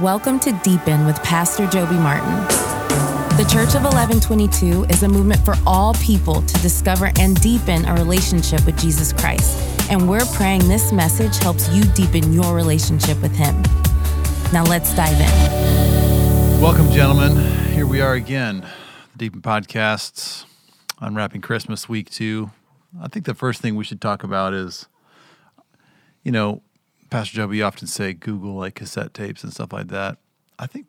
Welcome to Deepen with Pastor Joby Martin. The Church of Eleven22 is a movement for all people to discover and deepen a relationship with Jesus Christ. And we're praying this message helps you deepen your relationship with Him. Now let's dive in. Welcome, gentlemen. Here we are again, Deepen Podcasts, unwrapping Christmas week two. I think the first thing we should talk about is, you know, Pastor Joe, we often say Google like cassette tapes and stuff like that. I think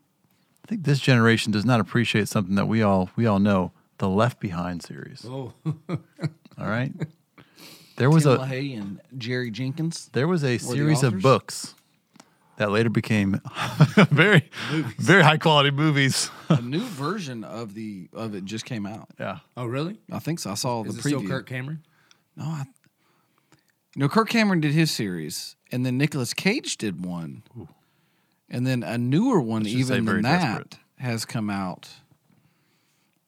I think this generation does not appreciate something that we all we all know, the Left Behind series. Oh, All right. There was Tim a LaHaye and Jerry Jenkins. there was a series of books that later became very very high quality movies. A new version of the of it just came out. yeah. Oh, really? I think so. I saw Is the it still preview. Kirk Cameron? No, I, no. Kirk Cameron did his series, and then Nicolas Cage did one, and then a newer one Let's just say even than that desperate. has come out.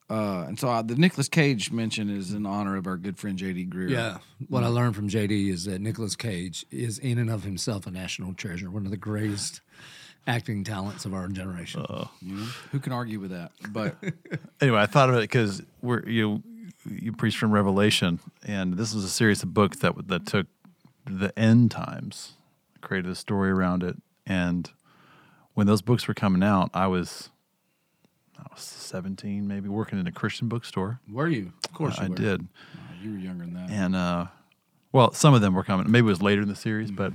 Uh, and so I, the Nicolas Cage mention is in honor of our good friend JD Greear. Yeah. What I mm-hmm. learned from JD is that Nicolas Cage is in and of himself a national treasure, one of the greatest acting talents of our generation. You know, mm-hmm. who can argue with that? But anyway, I thought of it because we're you you preach from Revelation, and this was a series of books that that took the end times, created a story around it, and when those books were coming out, I was I was seventeen, maybe working in a Christian bookstore. Were you? Of course you I were. did, uh, you were younger than that. and uh, well, some of them were coming. Maybe it was later in the series, but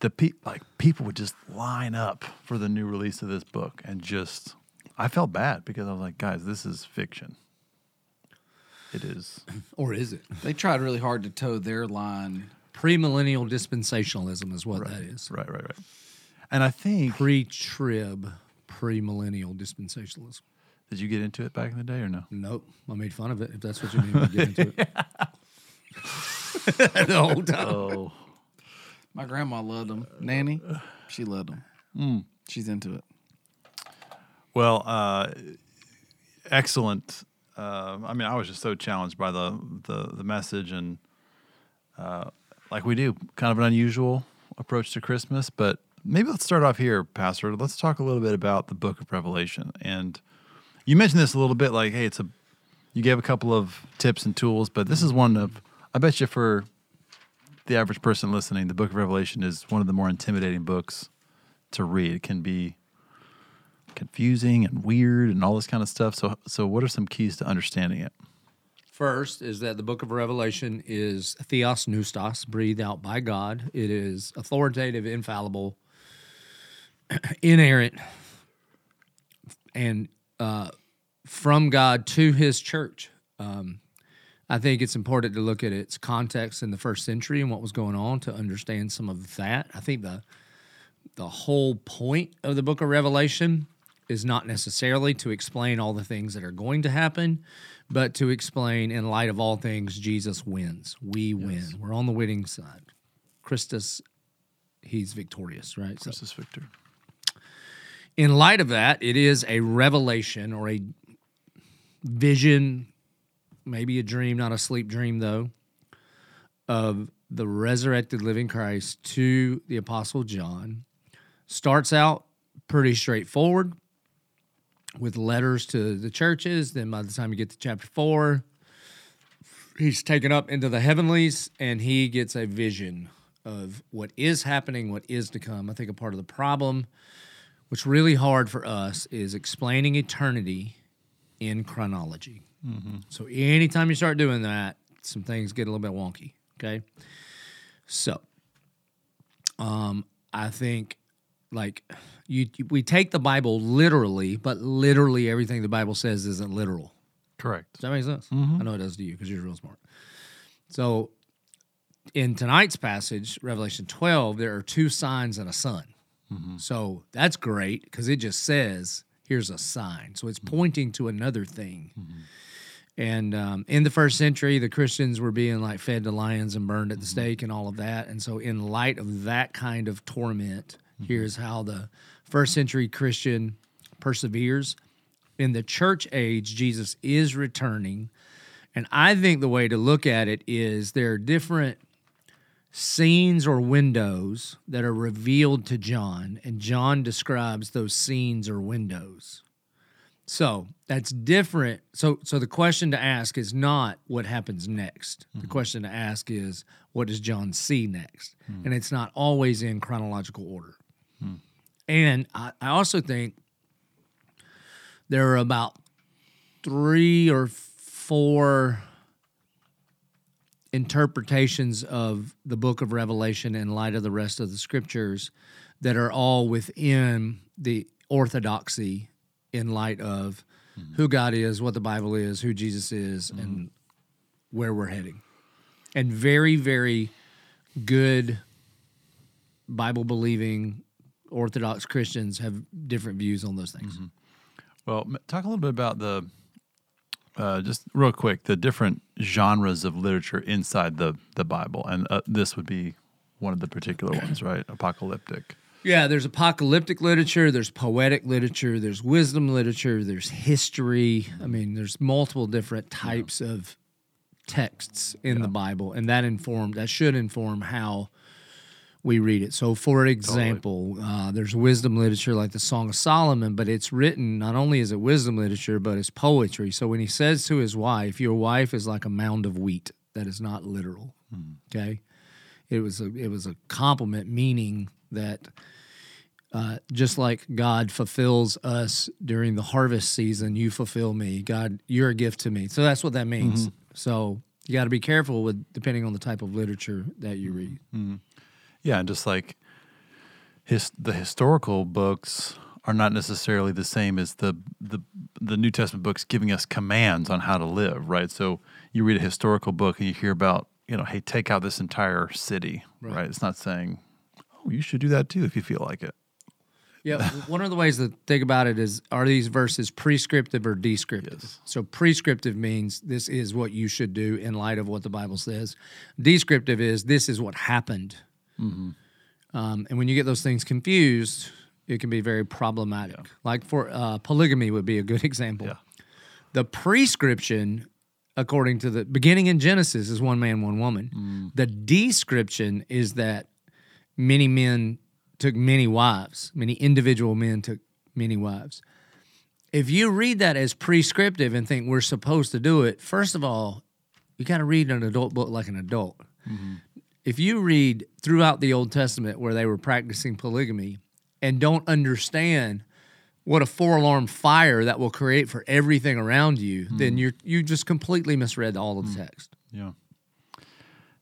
the pe- like people would just line up for the new release of this book, and just I felt bad because I was like, guys, this is fiction. It is. Or is it? They tried really hard to toe their line. Premillennial dispensationalism is what that is. Right, right, right. And I think Pre trib, premillennial dispensationalism. did you get into it back in the day or no? Nope. I made fun of it, if that's what you mean by get into it. the whole time. Oh, My grandma loved them. Nanny, she loved them. She's into it. well, uh, excellent. Uh, I mean, I was just so challenged by the the, the message and uh, like we do, kind of an unusual approach to Christmas. But maybe let's start off here, Pastor. Let's talk a little bit about the Book of Revelation. And you mentioned this a little bit, like, hey, it's a. You gave a couple of tips and tools, but this is one of. I bet you for the average person listening, the Book of Revelation is one of the more intimidating books to read. It can be confusing and weird and all this kind of stuff. So, so what are some keys to understanding it? First is that the book of Revelation is theopneustos, breathed out by God. It is authoritative, infallible, inerrant, and uh, from God to his church. Um, I think it's important to look at its context in the first century and what was going on to understand some of that. I think the the whole point of the book of Revelation is not necessarily to explain all the things that are going to happen, but to explain, in light of all things, Jesus wins. We win. We're on the winning side. Christus, he's victorious, right? So, Christus Victor. in light of that, it is a revelation or a vision, maybe a dream, not a sleep dream, though, of the resurrected living Christ to the Apostle John. Starts out pretty straightforward with letters to the churches. Then by the time you get to chapter four, he's taken up into the heavenlies and he gets a vision of what is happening, what is to come. I think a part of the problem, what's really hard for us, is explaining eternity in chronology. So anytime you start doing that, some things get a little bit wonky. Okay. So, um, I think like you, we take the Bible literally, but literally everything the Bible says isn't literal. Correct. Does that make sense? Mm-hmm. I know it does to you because you're real smart. So, in tonight's passage, Revelation 12, there are two signs and a sun. Mm-hmm. So that's great because it just says, here's a sign. So it's mm-hmm. pointing to another thing. And um, in the first century, the Christians were being like fed to lions and burned at the stake and all of that. And so, in light of that kind of torment, Mm-hmm. here's how the first century Christian perseveres. In the church age, Jesus is returning. And I think the way to look at it is there are different scenes or windows that are revealed to John, and John describes those scenes or windows. So that's different. So, so the question to ask is not what happens next. The mm-hmm. question to ask is what does John see next, mm. and it's not always in chronological order. And I, I also think there are about three or four interpretations of the book of Revelation in light of the rest of the scriptures that are all within the orthodoxy in light of mm-hmm. who God is, what the Bible is, who Jesus is, mm-hmm. and where we're heading. And very, very good Bible believing Orthodox Christians have different views on those things. Well, talk a little bit about the, uh, just real quick, the different genres of literature inside the the Bible, and uh, this would be one of the particular ones, right? Apocalyptic. Yeah, there's apocalyptic literature, there's poetic literature, there's wisdom literature, there's history. I mean, there's multiple different types of texts in the Bible, and that informed that should inform how we read it. So, for example, uh, there's wisdom literature like the Song of Solomon, but it's written not only is it wisdom literature, but it's poetry. So when he says to his wife, "Your wife is like a mound of wheat," that is not literal. Okay, it was a it was a compliment, meaning that uh, just like God fulfills us during the harvest season, you fulfill me. God, you're a gift to me. So that's what that means. So you got to be careful with depending on the type of literature that you read. Yeah, and just like his the historical books are not necessarily the same as the the the New Testament books giving us commands on how to live, right? So you read a historical book and you hear about, you know, hey, take out this entire city, right? It's not saying, oh, you should do that too if you feel like it. Yeah, one of the ways to think about it is are these verses prescriptive or descriptive? So prescriptive means this is what you should do in light of what the Bible says. Descriptive is this is what happened. Um, and when you get those things confused, it can be very problematic. Like for uh, polygamy would be a good example. Yeah. The prescription, according to the beginning in Genesis, is one man, one woman. The description is that many men took many wives, many individual men took many wives. If you read that as prescriptive and think we're supposed to do it, first of all, you got to read an adult book like an adult. If you read throughout the Old Testament where they were practicing polygamy and don't understand what a four alarm fire that will create for everything around you, hmm. then you're you just completely misread all of the hmm. text. Yeah.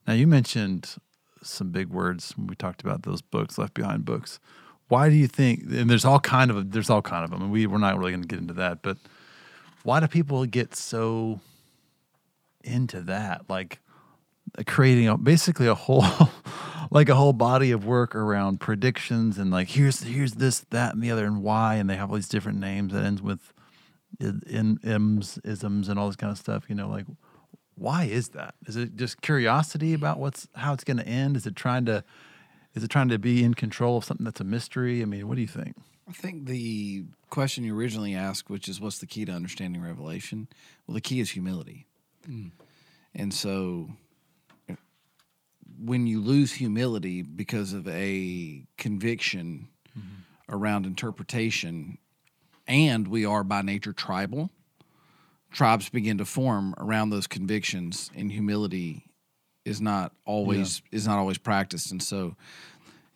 Now you mentioned some big words when we talked about those books, left behind books. Why do you think? And there's all kind of there's all kind of them, and we we're not really going to get into that. But why do people get so into that? Like creating a, basically a whole like a whole body of work around predictions and like here's here's this that and the other and why and they have all these different names that ends with in, in ims isms and all this kind of stuff you know like why is that? Is it just curiosity about what's how it's going to end? Is it trying to is it trying to be in control of something that's a mystery? I mean what do you think? I think the question you originally asked, which is what's the key to understanding Revelation? Well, the key is humility. Mm. And so when you lose humility because of a conviction mm-hmm. around interpretation, and we are by nature tribal, tribes begin to form around those convictions, and humility is not always is not always practiced. And so,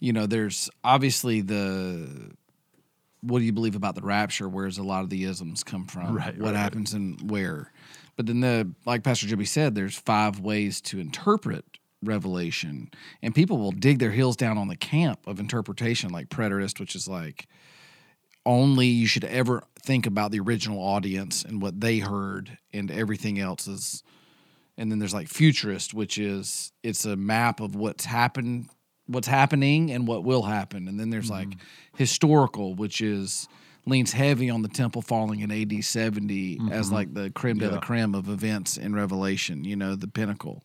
you know, there's obviously the what do you believe about the rapture? Where's a lot of the isms come from? Right, What right, happens and where? But then the like Pastor Joby said, there's five ways to interpret Revelation, and people will dig their heels down on the camp of interpretation, like preterist, which is like only you should ever think about the original audience and what they heard, and everything else is. And then there's like futurist, which is it's a map of what's happened, what's happening, and what will happen. And then there's mm-hmm. like historical, which is leans heavy on the temple falling in AD 70 as mm-hmm. like the creme de la creme of events in Revelation. You know, the pinnacle.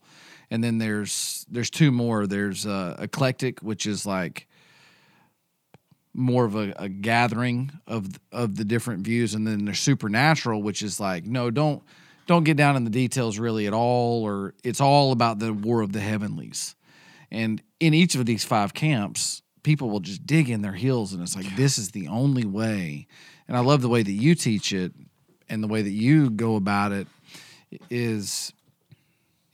And then there's there's two more. There's uh, eclectic, which is like more of a, a gathering of of the different views, and then there's supernatural, which is like no, don't don't get down in the details really at all, or it's all about the war of the heavenlies. And in each of these five camps, people will just dig in their heels and it's like, this is the only way. And I love the way that you teach it and the way that you go about it is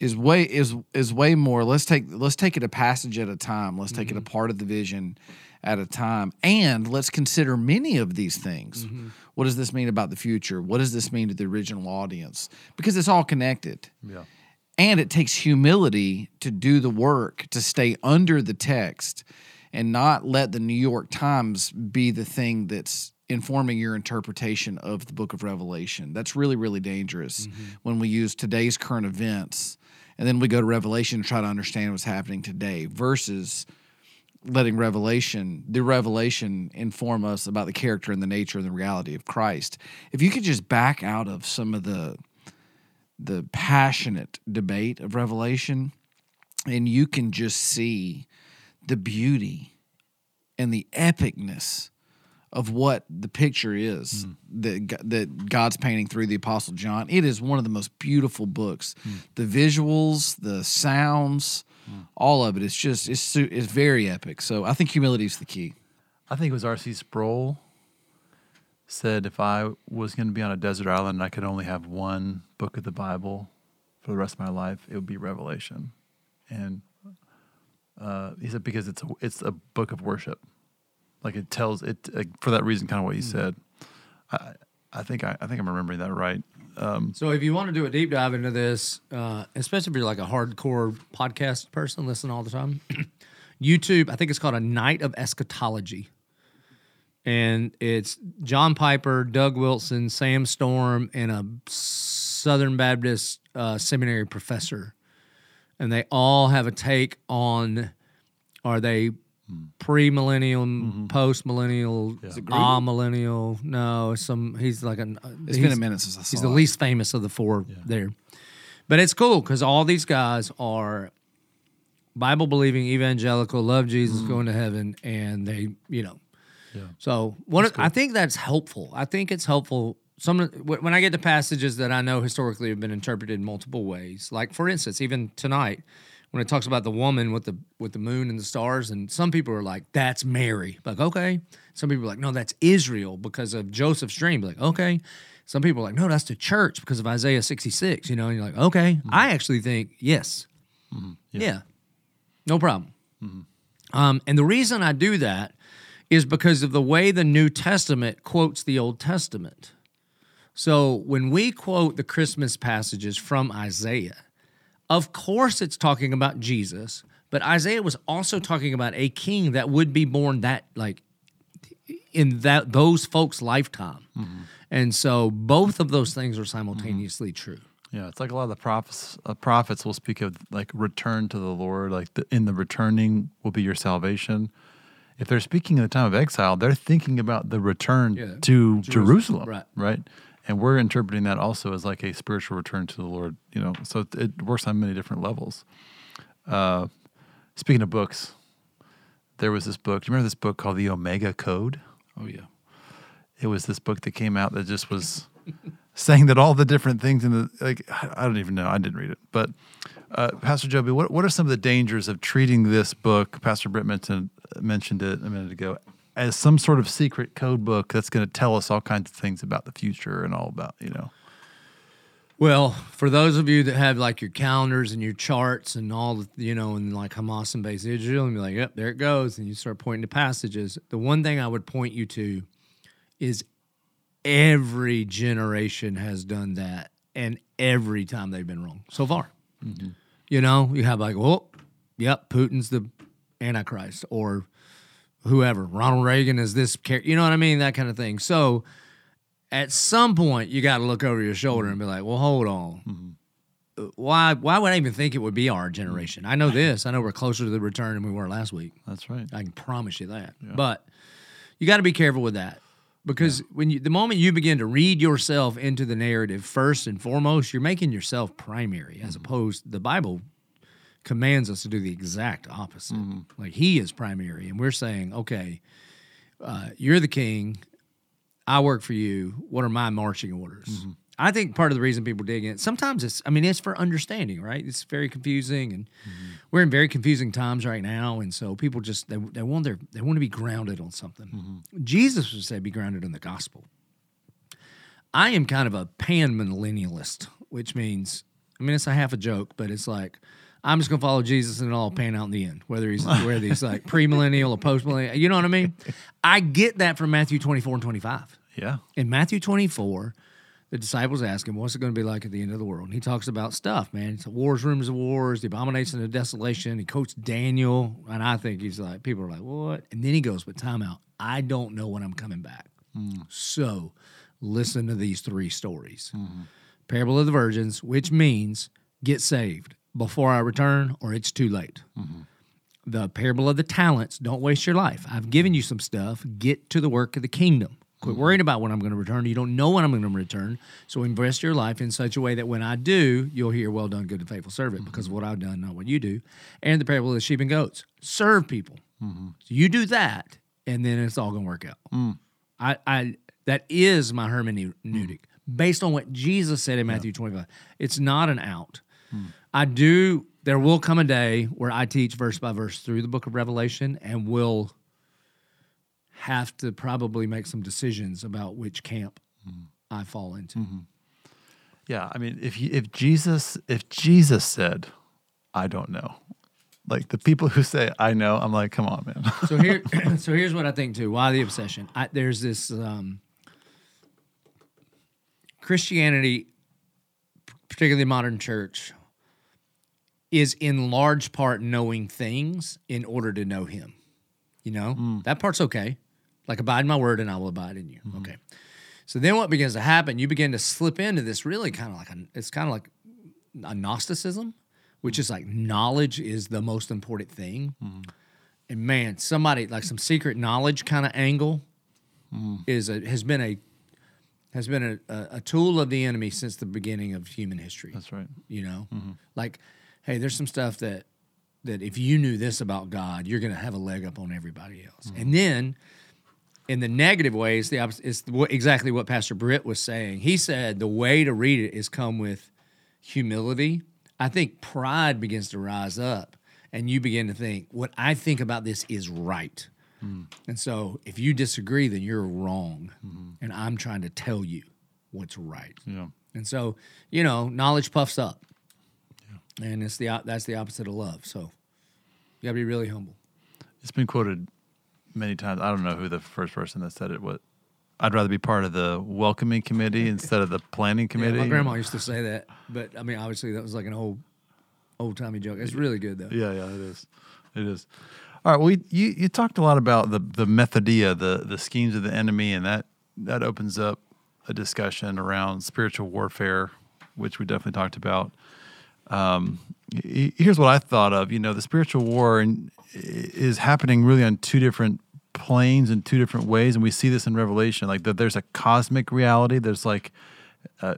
is way is is way more. Let's take let's take it a passage at a time. Let's take it a mm-hmm. part of the vision at a time. And let's consider many of these things. Mm-hmm. What does this mean about the future? What does this mean to the original audience? Because it's all connected. Yeah. and it takes humility to do the work to stay under the text and not let the New York Times be the thing that's informing your interpretation of the book of Revelation. That's really, really dangerous mm-hmm. when we use today's current events and then we go to Revelation and try to understand what's happening today versus letting revelation the revelation inform us about the character and the nature and the reality of christ. If you could just back out of some of the the passionate debate of revelation and you can just see the beauty and the epicness of what the picture is hmm. that that God's painting through the apostle John. It is one of the most beautiful books. Hmm. The visuals the sounds hmm. all of it it's just it's it's very epic. So I think humility is the key. I think it was R.C. Sproul said if I was going to be on a desert island and I could only have one book of the Bible for the rest of my life, it would be Revelation. And uh, he said because it's a, it's a book of worship, like it tells it like, for that reason, kind of what you said. I I think I, I think I'm remembering that right. Um, So if you want to do a deep dive into this, uh, especially if you're like a hardcore podcast person, listen all the time. YouTube, I think it's called a Night of Eschatology, and it's John Piper, Doug Wilson, Sam Storm, and a Southern Baptist uh, seminary professor, and they all have a take on: Are they Mm-hmm. pre-millennial, mm-hmm. post-millennial, amillennial? No, some. He's like an. Uh, it's he's- been a minute since I saw He's the it. least famous of the four there. But it's cool because all these guys are Bible believing, evangelical, love Jesus, mm-hmm. going to heaven, and they, you know. Yeah. So one, of- I think that's helpful. I think it's helpful. Some when I get to passages that I know historically have been interpreted in multiple ways, like for instance, even tonight when it talks about the woman with the with the moon and the stars, and some people are like, "That's Mary." Like, okay. Some people are like, "No, that's Israel because of Joseph's dream." Like, okay. Some people are like, "No, that's the church because of Isaiah sixty six. You know, and you're like, "Okay." Mm-hmm. I actually think yes, mm-hmm. yeah. no problem. Mm-hmm. Um, and the reason I do that is because of the way the New Testament quotes the Old Testament. So when we quote the Christmas passages from Isaiah, of course it's talking about Jesus, but Isaiah was also talking about a king that would be born that like in that those folks' lifetime. And so both of those things are simultaneously true. Yeah, it's like a lot of the prophets. Uh, prophets will speak of like return to the Lord, like the, in the returning will be your salvation. If they're speaking in the time of exile, they're thinking about the return Yeah, to Jerusalem, right. Right, and we're interpreting that also as like a spiritual return to the Lord. You know, so it, it works on many different levels. Uh, speaking of books, there was this book. Do you remember this book called the Omega Code? oh yeah it was this book that came out that just was saying that all the different things in the like I don't even know I didn't read it but uh, Pastor Joby what what are some of the dangers of treating this book Pastor Britt mentioned mentioned it a minute ago as some sort of secret code book that's going to tell us all kinds of things about the future and all about you know Well, for those of you that have like your calendars and your charts and all the, you know, and like Hamas and base Israel, and be like, yep, there it goes. And you start pointing to passages. The one thing I would point you to is every generation has done that. And every time they've been wrong so far. Mm-hmm. You know, you have like, oh, yep, Putin's the Antichrist or whoever. Ronald Reagan is this, you know what I mean? That kind of thing. So, at some point you got to look over your shoulder and be like, well, hold on. Uh, Why why would I even think it would be our generation? I know this. I know we're closer to the return than we were last week. that's right I can promise you that. But you got to be careful with that because when you the moment you begin to read yourself into the narrative first and foremost, you're making yourself primary as opposed to the Bible commands us to do the exact opposite. Mm-hmm. Like he is primary and we're saying, okay, uh, you're the king. I work for you. What are my marching orders? Mm-hmm. I think part of the reason people dig in, sometimes it's, I mean, it's for understanding, right? It's very confusing, and mm-hmm. we're in very confusing times right now, and so people just they, they want their they want to be grounded on something. Jesus would say, "Be grounded in the gospel." I am kind of a pan millennialist, which means, I mean, it's a half a joke, but it's like I'm just gonna follow Jesus and it'll all pan out in the end, whether he's whether he's like premillennial or postmillennial. You know what I mean? I get that from Matthew 24 and 25. Yeah. In Matthew 24, the disciples ask him, What's it going to be like at the end of the world? And he talks about stuff, man. It's wars, rooms of wars, the abomination of desolation. He quotes Daniel. And I think he's like, People are like, What? And then he goes, But time out. I don't know when I'm coming back. Mm. So listen to these three stories mm-hmm. Parable of the Virgins, which means get saved before I return or it's too late. The parable of the talents, don't waste your life. I've given you some stuff. Get to the work of the kingdom. Quit worrying about when I'm going to return. You don't know when I'm going to return. So invest your life in such a way that when I do, you'll hear, well done, good and faithful servant, mm-hmm. because of what I've done, not what you do. And the parable of the sheep and goats. Serve people. Mm-hmm. So you do that, and then it's all going to work out. Mm. I, I that is my hermeneutic mm. based on what Jesus said in Matthew 25. It's not an out. Mm. I do. There will come a day where I teach verse by verse through the book of Revelation, and will have to probably make some decisions about which camp I fall into. Yeah. I mean, if you, if Jesus if Jesus said, I don't know, like the people who say I know, I'm like, come on, man. so here so here's what I think too. Why the obsession? I, there's this um, Christianity, particularly modern church, is in large part knowing things in order to know Him. You know mm. that part's okay. Like abide in my word, and I will abide in you. Mm-hmm. Okay. So then what begins to happen? You begin to slip into this really kind of like a, it's kind of like a Gnosticism, which is mm. like knowledge is the most important thing. Mm-hmm. And man, somebody like some secret knowledge kind of angle mm. is a has been a has been a, a, a tool of the enemy since the beginning of human history. That's right. You know, mm-hmm. like, hey, there's some stuff that that if you knew this about God, you're going to have a leg up on everybody else. And mm-hmm. then, in the negative ways, the opposite is what, exactly what Pastor Britt was saying. He said the way to read it is come with humility. I think pride begins to rise up, and you begin to think, what I think about this is right. Mm. And so, if you disagree, then you're wrong, mm-hmm. and I'm trying to tell you what's right. Yeah. And so, you know, knowledge puffs up, and it's the that's the opposite of love. So, you gotta be really humble. It's been quoted many times. I don't know who the first person that said it. What I'd rather be part of the welcoming committee instead of the planning Yeah, committee. my grandma used to say that, but I mean, obviously, that was like an old, old timey joke. It's really good though. Yeah, yeah, it is. It is. All right. Well, you you talked a lot about the the methodia, the the schemes of the enemy, and that that opens up a discussion around spiritual warfare, which we definitely talked about. Um, here's what I thought of. You know, the spiritual war in, is happening really on two different planes in two different ways, and we see this in Revelation. Like that, there's a cosmic reality. There's like uh,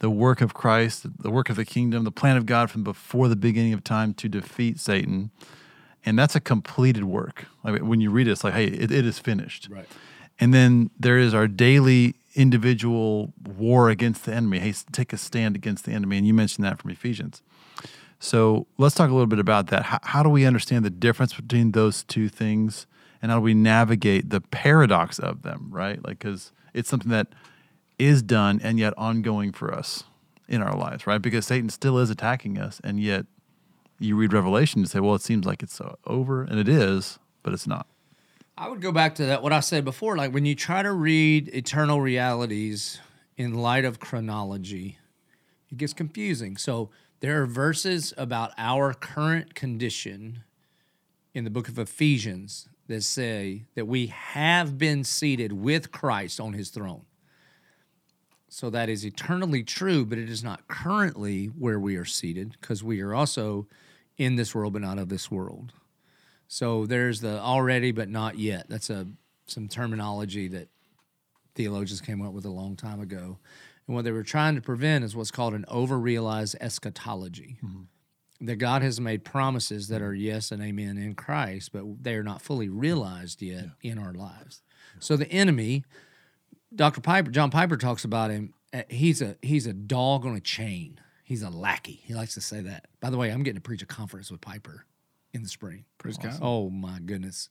the work of Christ, the work of the kingdom, the plan of God from before the beginning of time to defeat Satan. And that's a completed work. I mean, when you read it, it's like, hey, it, it is finished. Right. And then there is our daily individual war against the enemy. Hey, take a stand against the enemy. And you mentioned that from Ephesians. So let's talk a little bit about that. How, how do we understand the difference between those two things? And how do we navigate the paradox of them, right? Like, because it's something that is done and yet ongoing for us in our lives, right? Because Satan still is attacking us. And yet you read Revelation and say, well, it seems like it's uh, over. And it is, but it's not. I would go back to that what I said before. Like when you try to read eternal realities in light of chronology, it gets confusing. So there are verses about our current condition in the book of Ephesians that say that we have been seated with Christ on his throne. So that is eternally true, but it is not currently where we are seated because we are also in this world but not of this world. So there's the already but not yet. That's a some terminology that theologians came up with a long time ago. And what they were trying to prevent is what's called an overrealized eschatology. That God has made promises that are yes and amen in Christ, but they are not fully realized yet in our lives. So the enemy, Dr. Piper, John Piper talks about him uh, he's a he's a dog on a chain. He's a lackey. He likes to say that. By the way, I'm getting to preach a conference with Piper in the spring. Praise God. Oh my goodness.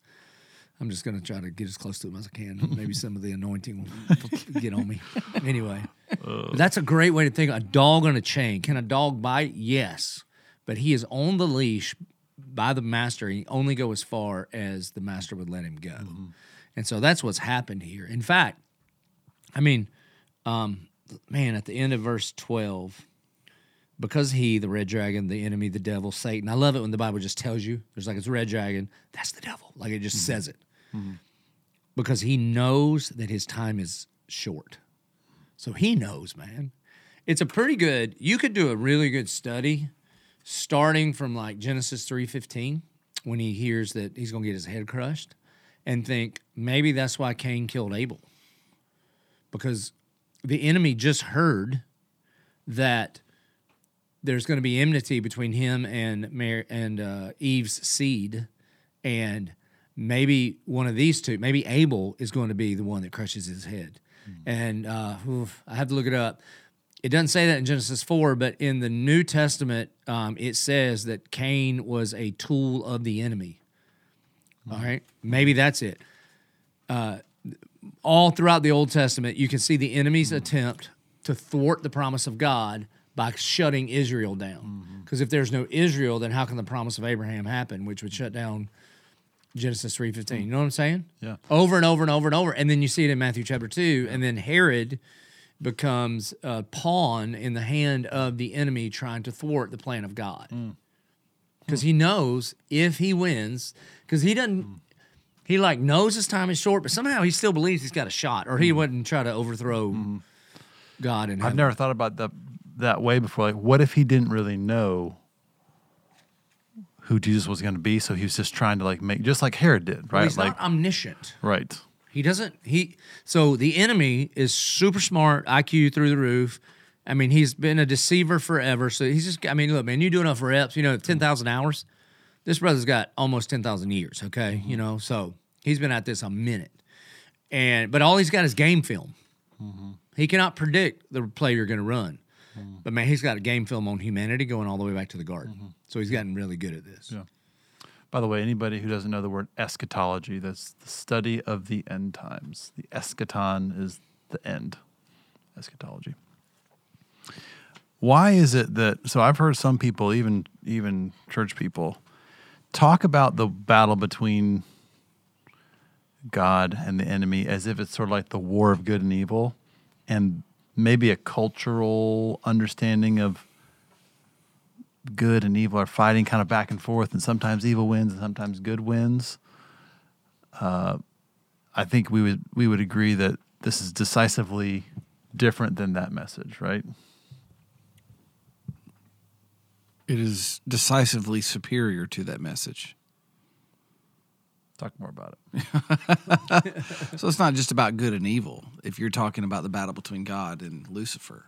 I'm just gonna try to get as close to him as I can. Maybe some of the anointing will get on me. Anyway, but that's a great way to think. A dog on a chain. Can a dog bite? Yes, but he is on the leash by the master. He only go as far as the master would let him go, and so that's what's happened here. In fact, I mean, um, man, at the end of verse twelve, because he, the red dragon, the enemy, the devil, Satan. I love it when the Bible just tells you. There's like it's red dragon. That's the devil. Like it just mm-hmm. says it mm-hmm. because he knows that his time is short. So he knows, man. It's a pretty good. You could do a really good study, starting from like Genesis three fifteen, when he hears that he's going to get his head crushed, and think maybe that's why Cain killed Abel, because the enemy just heard that there's going to be enmity between him and Mar- and uh, Eve's seed, and maybe one of these two, maybe Abel is going to be the one that crushes his head. And uh, oof, I have to look it up. It doesn't say that in Genesis 4, but in the New Testament, um, it says that Cain was a tool of the enemy. All right. Maybe that's it. Uh, all throughout the Old Testament, you can see the enemy's attempt to thwart the promise of God by shutting Israel down. Mm-hmm. Because if there's no Israel, then how can the promise of Abraham happen, which would shut down Genesis three fifteen? You know what I'm saying? Yeah. Over and over and over and over, and then you see it in Matthew chapter two, and then Herod becomes a pawn in the hand of the enemy trying to thwart the plan of God. Mm. Mm. Because he knows if he wins, because he doesn't. Mm. He like knows his time is short, but somehow he still believes he's got a shot, or he wouldn't try to overthrow mm-hmm. God and I've never thought about that that way before. Like, what if he didn't really know who Jesus was going to be? So he was just trying to like make, just like Herod did, right? He's like, not omniscient. right. He doesn't. He so the enemy is super smart, IQ through the roof. I mean, he's been a deceiver forever. So he's just. I mean, look, man, you do enough reps, you know, ten thousand hours. This brother's got almost ten thousand years. Okay, you know, so he's been at this a minute, and but all he's got is game film. Mm-hmm. He cannot predict the play you're going to run, Mm-hmm. but man, he's got a game film on humanity going all the way back to the garden. Mm-hmm. So he's gotten really good at this. Yeah. By the way, anybody who doesn't know the word eschatology, that's the study of the end times. The eschaton is the end. Eschatology. Why is it that so I've heard some people, even even church people, talk about the battle between God and the enemy as if it's sort of like the war of good and evil and maybe a cultural understanding of good and evil are fighting kind of back and forth, and sometimes evil wins and sometimes good wins. Uh, I think we would we would agree that this is decisively different than that message, right? It is decisively superior to that message. Talk more about it. So it's not just about good and evil. If you're talking about the battle between God and Lucifer,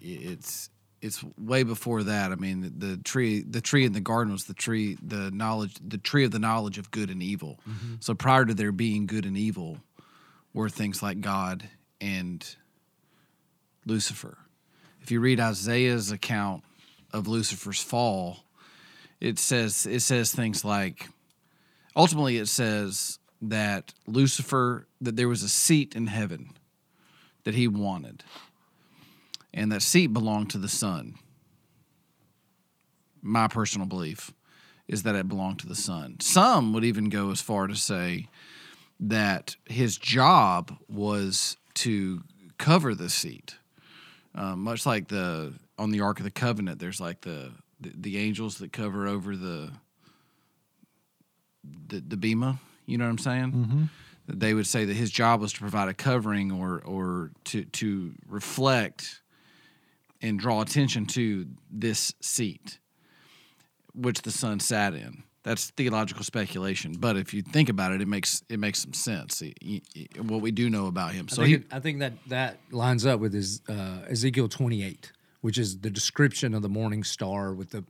it's it's way before that. I mean, the, the tree the tree in the garden was the tree the knowledge the tree of the knowledge of good and evil. Mm-hmm. So prior to there being good and evil, were things like God and Lucifer. If you read Isaiah's account of Lucifer's fall, it says it says things like ultimately it says that Lucifer that there was a seat in heaven that he wanted. And that seat belonged to the Son. My personal belief is that it belonged to the Son. Some would even go as far to say that his job was to cover the seat. Um, much like the on the Ark of the Covenant, there's like the the, the angels that cover over the the, the bema. You know what I'm saying? That They would say that his job was to provide a covering or or to to reflect and draw attention to this seat, which the son sat in. That's theological speculation, but if you think about it, it makes it makes some sense. He- he- what we do know about him. I So think, he, I think that that lines up with his uh, Ezekiel 28, which is the description of the morning star with the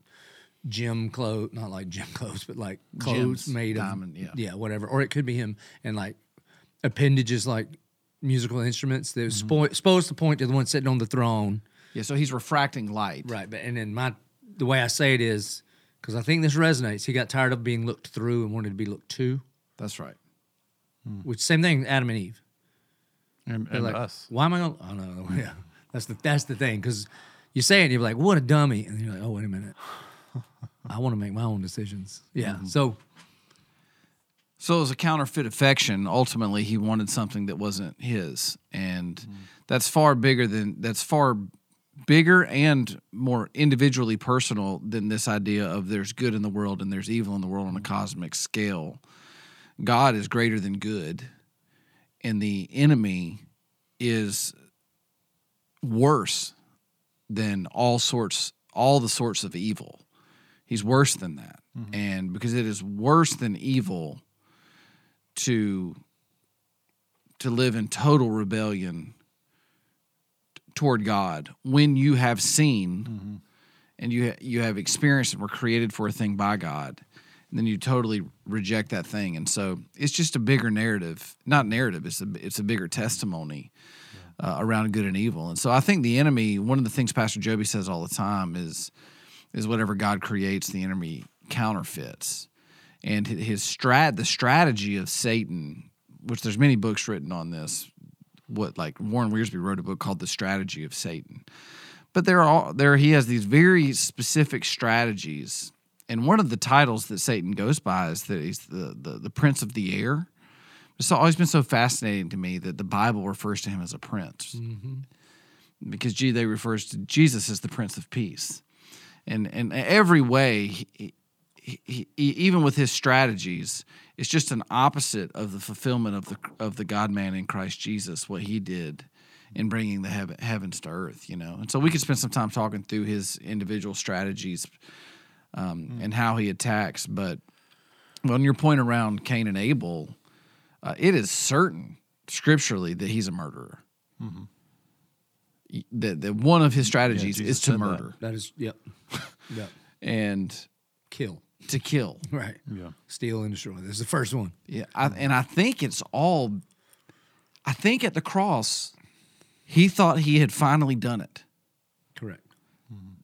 gem clothes, not like gem clothes, but like clothes Gems, made diamond, of yeah. yeah, whatever. Or it could be him and like appendages like musical instruments. They're Mm-hmm. spo- supposed to point to the one sitting on the throne. Yeah, so he's refracting light. Right, but and then my the way I say it is because I think this resonates. He got tired of being looked through and wanted to be looked to. That's right. Which same thing, Adam and Eve. And, and like, us. why am I going? Oh no, no, yeah, that's the that's the thing because you say it and you're like, what a dummy, and you're like, oh wait a minute, I want to make my own decisions. Yeah, mm-hmm. so So as a counterfeit affection, ultimately he wanted something that wasn't his, and mm-hmm. that's far bigger than that's far bigger and more individually personal than this idea of there's good in the world and there's evil in the world on a mm-hmm. cosmic scale. God is greater than good, and the enemy is worse than all sorts all the sorts of evil. He's worse than that. And because it is worse than evil to to live in total rebellion toward God when you have seen and you you have experienced and were created for a thing by God and then you totally reject that thing. And so it's just a bigger narrative not narrative it's a it's a bigger testimony uh, around good and evil. And so I think the enemy one of the things Pastor Joby says all the time is is whatever God creates the enemy counterfeits and his strat the strategy of Satan, which there's many books written on this. What like Warren Wiersbe wrote a book called The Strategy of Satan. But there are there he has these very specific strategies. And one of the titles that Satan goes by is that he's the the, the prince of the air. It's always been so fascinating to me that the Bible refers to him as a prince. Mm-hmm. Because gee, they refers to Jesus as the Prince of Peace. And and every way he, he, he, even with his strategies, it's just an opposite of the fulfillment of the of the God Man in Christ Jesus, what he did in bringing the heaven, heavens to earth. You know, and so we could spend some time talking through his individual strategies um, and how he attacks. But on your point around Cain and Abel, uh, it is certain scripturally that he's a murderer. That, that one of his strategies Jesus is to said that. murder that is yep, yep, and kill to kill. right, Yeah. steal and destroy. This is the first one. Yeah, I, and I think it's all. I think at the cross, he thought he had finally done it. Correct.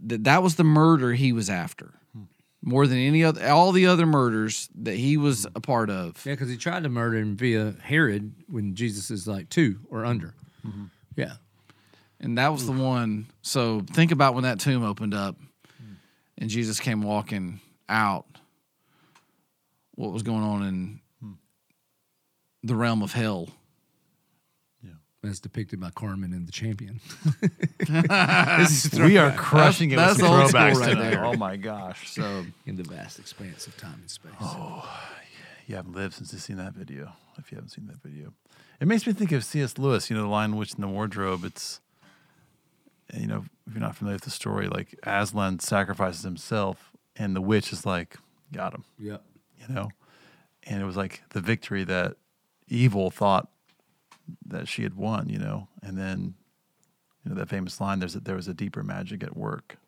That that was the murder he was after, hmm. more than any other. All the other murders that he was hmm. a part of. Yeah, because he tried to murder him via Herod when Jesus is like two or under. Mm-hmm. Yeah, And that was the one. So think about when that tomb opened up and Jesus came walking out, what was going on in hmm. the realm of hell. Yeah. As depicted by Carmen in The Champion. We are crushing it that's with some throwbacks right today. there. Oh my gosh. So in the vast expanse of time and space. Oh, you haven't lived since you've seen that video. If you haven't seen that video, it makes me think of C.S. Lewis. You know, the Lion, Witch, and the Wardrobe. It's, you know, if you're not familiar with the story, like Aslan sacrifices himself, and the witch is like, got him. Yeah. You know, and it was like the victory that evil thought that she had won. You know, and then, you know, that famous line. There's a, there was a deeper magic at work.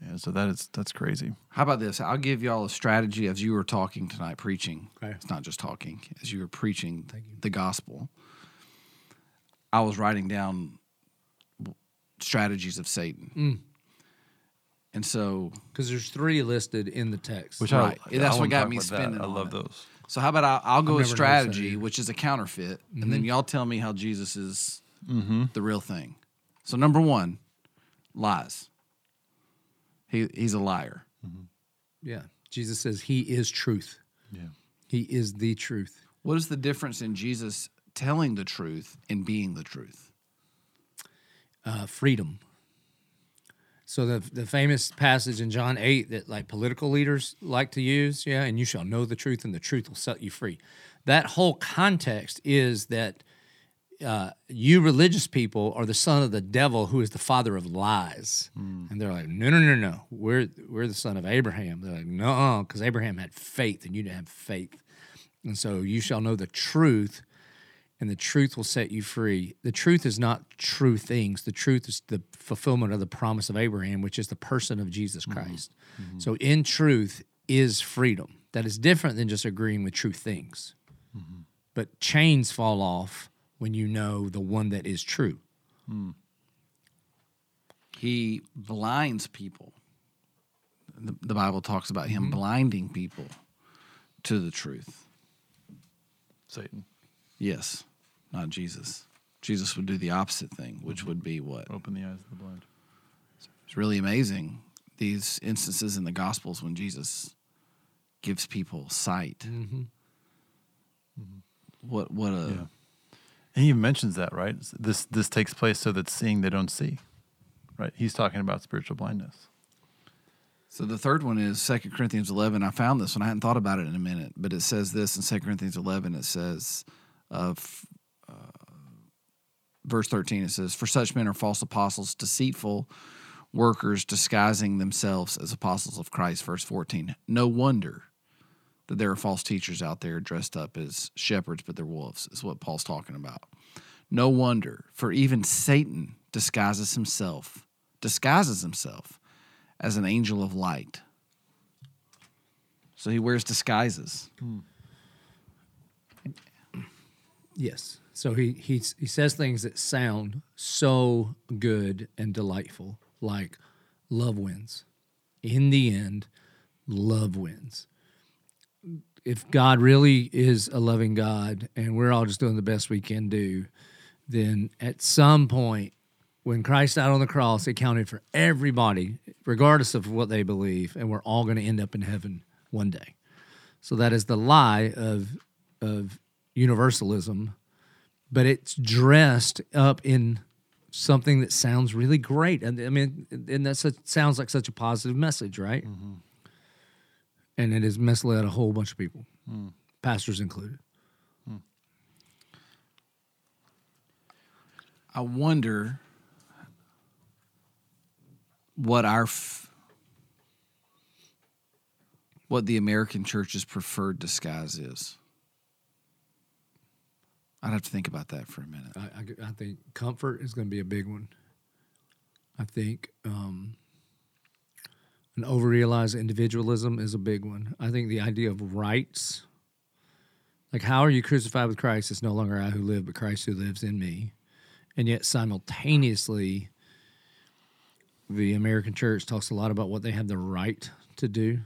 And so that is that's crazy. How about this? I'll give y'all a strategy as you were talking tonight, preaching. Okay. It's not just talking, as you were preaching the gospel. I was writing down strategies of Satan. Mm. And so, Because there's three listed in the text. Which Right. I, Yeah, that's I what got me about that. spinning I on love it. those. so how about I, I'll go with never noticed that strategy, which is a counterfeit, and then mm-hmm. y'all tell me how Jesus is mm-hmm. the real thing. So number one, lies. He he's a liar. Mm-hmm. yeah. Jesus says he is truth. Yeah. He is the truth. What is the difference in Jesus telling the truth and being the truth? Uh, freedom. So the the famous passage in John eight that like political leaders like to use, yeah, and you shall know the truth, and the truth will set you free. That whole context is that uh, you religious people are the son of the devil, who is the father of lies. And they're like, no, no, no, no, we're we're the son of Abraham. They're like, no, because Abraham had faith, and you didn't have faith. And so you shall know the truth, and the truth will set you free. The truth is not true things. The truth is the fulfillment of the promise of Abraham, which is the person of Jesus mm-hmm. Christ. Mm-hmm. So in truth is freedom. That is different than just agreeing with true things. Mm-hmm. But chains fall off when you know the one that is true. Hmm. He blinds people. The, the Bible talks about him blinding people to the truth. Satan. Yes, not Jesus. Jesus would do the opposite thing, which would be what? Open the eyes of the blind. It's really amazing these instances in the Gospels when Jesus gives people sight. Mm-hmm. Mm-hmm. What what a Yeah. And he even mentions that, right? This this takes place so that seeing they don't see. Right? He's talking about spiritual blindness. So the third one is 2 Corinthians 11. I found this one. I hadn't thought about it in a minute, but it says this in 2 Corinthians 11. It says, of uh, verse 13, it says, For such men are false apostles, deceitful workers disguising themselves as apostles of Christ. Verse 14. No wonder that there are false teachers out there dressed up as shepherds, but they're wolves, is what Paul's talking about. No wonder, for even Satan disguises himself, disguises himself as an angel of light. So he wears disguises. Yes. So he he he says things that sound so good and delightful, like love wins. In the end, love wins. If God really is a loving God and we're all just doing the best we can do, then at some point when Christ died on the cross, it counted for everybody, regardless of what they believe, and we're all going to end up in heaven one day. So that is the lie of of universalism, but it's dressed up in something that sounds really great. And I mean, and that sounds like such a positive message, right? Mm-hmm. And it has misled a whole bunch of people, mm. pastors included. Mm. I wonder what our f- what the American church's preferred disguise is. I'd have to think about that for a minute. I, I, I think comfort is going to be a big one. I think um, an overrealized individualism is a big one. I think the idea of rights, like how are you crucified with Christ? It's no longer I who live, but Christ who lives in me. And yet simultaneously, the American church talks a lot about what they have the right to do.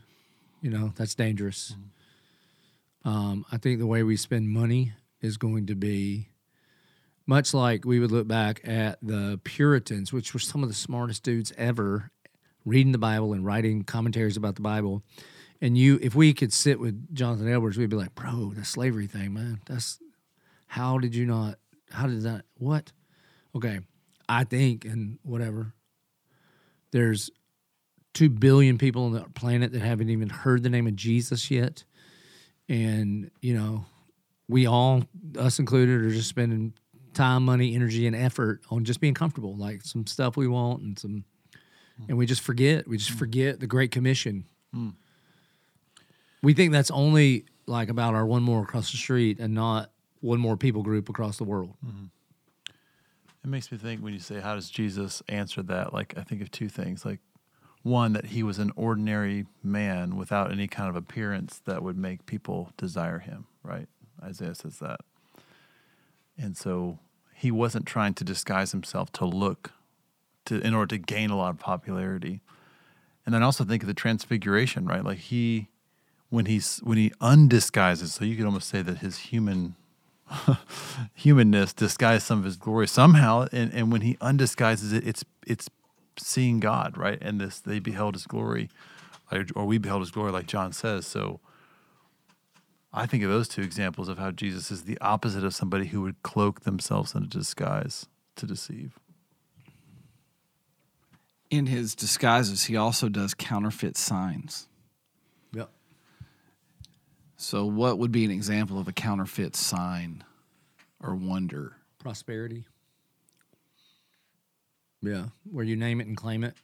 You know, that's dangerous. Um, I think the way we spend money is going to be much like we would look back at the Puritans, which were some of the smartest dudes ever reading the Bible and writing commentaries about the Bible. And you, if we could sit with Jonathan Edwards, we'd be like, bro, the slavery thing, man, that's how did you not, how did that, what? Okay, I think, and whatever, there's 2 billion people on the planet that haven't even heard the name of Jesus yet. And, you know, we all, us included, are just spending time, money, energy, and effort on just being comfortable, like some stuff we want and some, and we just forget. We just mm. forget the Great Commission. Mm. We think that's only like about our one more across the street and not one more people group across the world. Mm-hmm. It makes me think when you say, how does Jesus answer that? Like, I think of two things. Like, one, that he was an ordinary man without any kind of appearance that would make people desire him, right? Isaiah says that. And so he wasn't trying to disguise himself to look to in order to gain a lot of popularity. And then also think of the transfiguration, right? Like he when he's when he undisguises, so you could almost say that his human humanness disguised some of his glory somehow and, and when he undisguises it it's it's seeing god right and this they beheld his glory or we beheld his glory like john says so i think of those two examples of how jesus is the opposite of somebody who would cloak themselves in a disguise to deceive In his disguises, he also does counterfeit signs. Yep. So, what would be an example of a counterfeit sign or wonder? prosperity. Yeah, where you name it and claim it,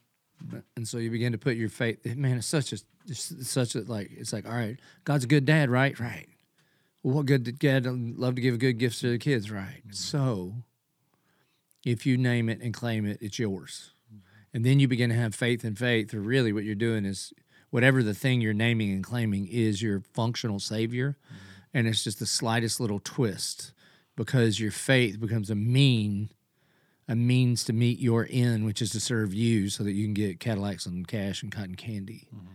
and so you begin to put your faith. Man, it's such a, it's such a like. It's like, all right, God's a good dad, right? Right. Well, what good did dad love to give good gifts to the kids, right? Mm-hmm. So, if you name it and claim it, it's yours, and then you begin to have faith in faith. Or really, what you're doing is whatever the thing you're naming and claiming is your functional savior, mm-hmm. and it's just the slightest little twist because your faith becomes a mean a means to meet your end, which is to serve you so that you can get Cadillacs and cash and cotton candy. Mm-hmm.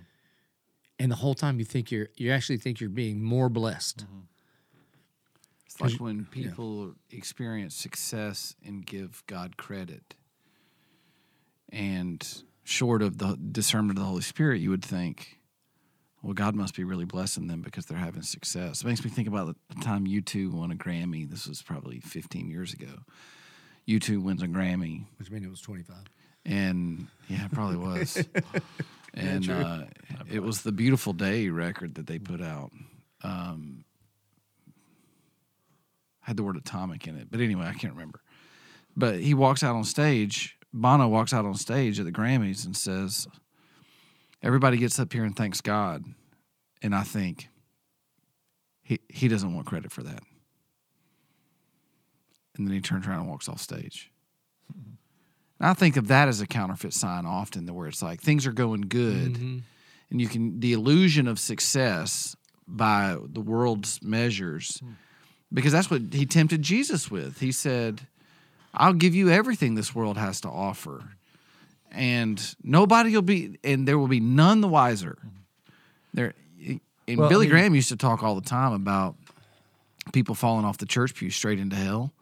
And the whole time you think you're you actually think you're being more blessed. Mm-hmm. It's like when people experience success and give God credit. And short of the discernment of the Holy Spirit, you would think, well, God must be really blessing them because they're having success. It makes me think about the time U2 won a Grammy. This was probably 15 years ago. U2 wins a Grammy, Which means it was twenty five. and yeah, it probably was. and uh, it was the Beautiful Day record that they put out. Um, had the word atomic in it, but anyway, I can't remember. But he walks out on stage. Bono walks out on stage at the Grammys and says, "Everybody gets up here and thanks God," and I think he he doesn't want credit for that. And then he turns around and walks off stage. And I think of that as a counterfeit sign often, where it's like things are going good, mm-hmm. and you can the illusion of success by the world's measures, hmm. because that's what he tempted Jesus with. He said, "I'll give you everything this world has to offer, and nobody will be, and there will be none the wiser." Hmm. There, and Well, I Billy mean- Graham used to talk all the time about people falling off the church pew straight into hell.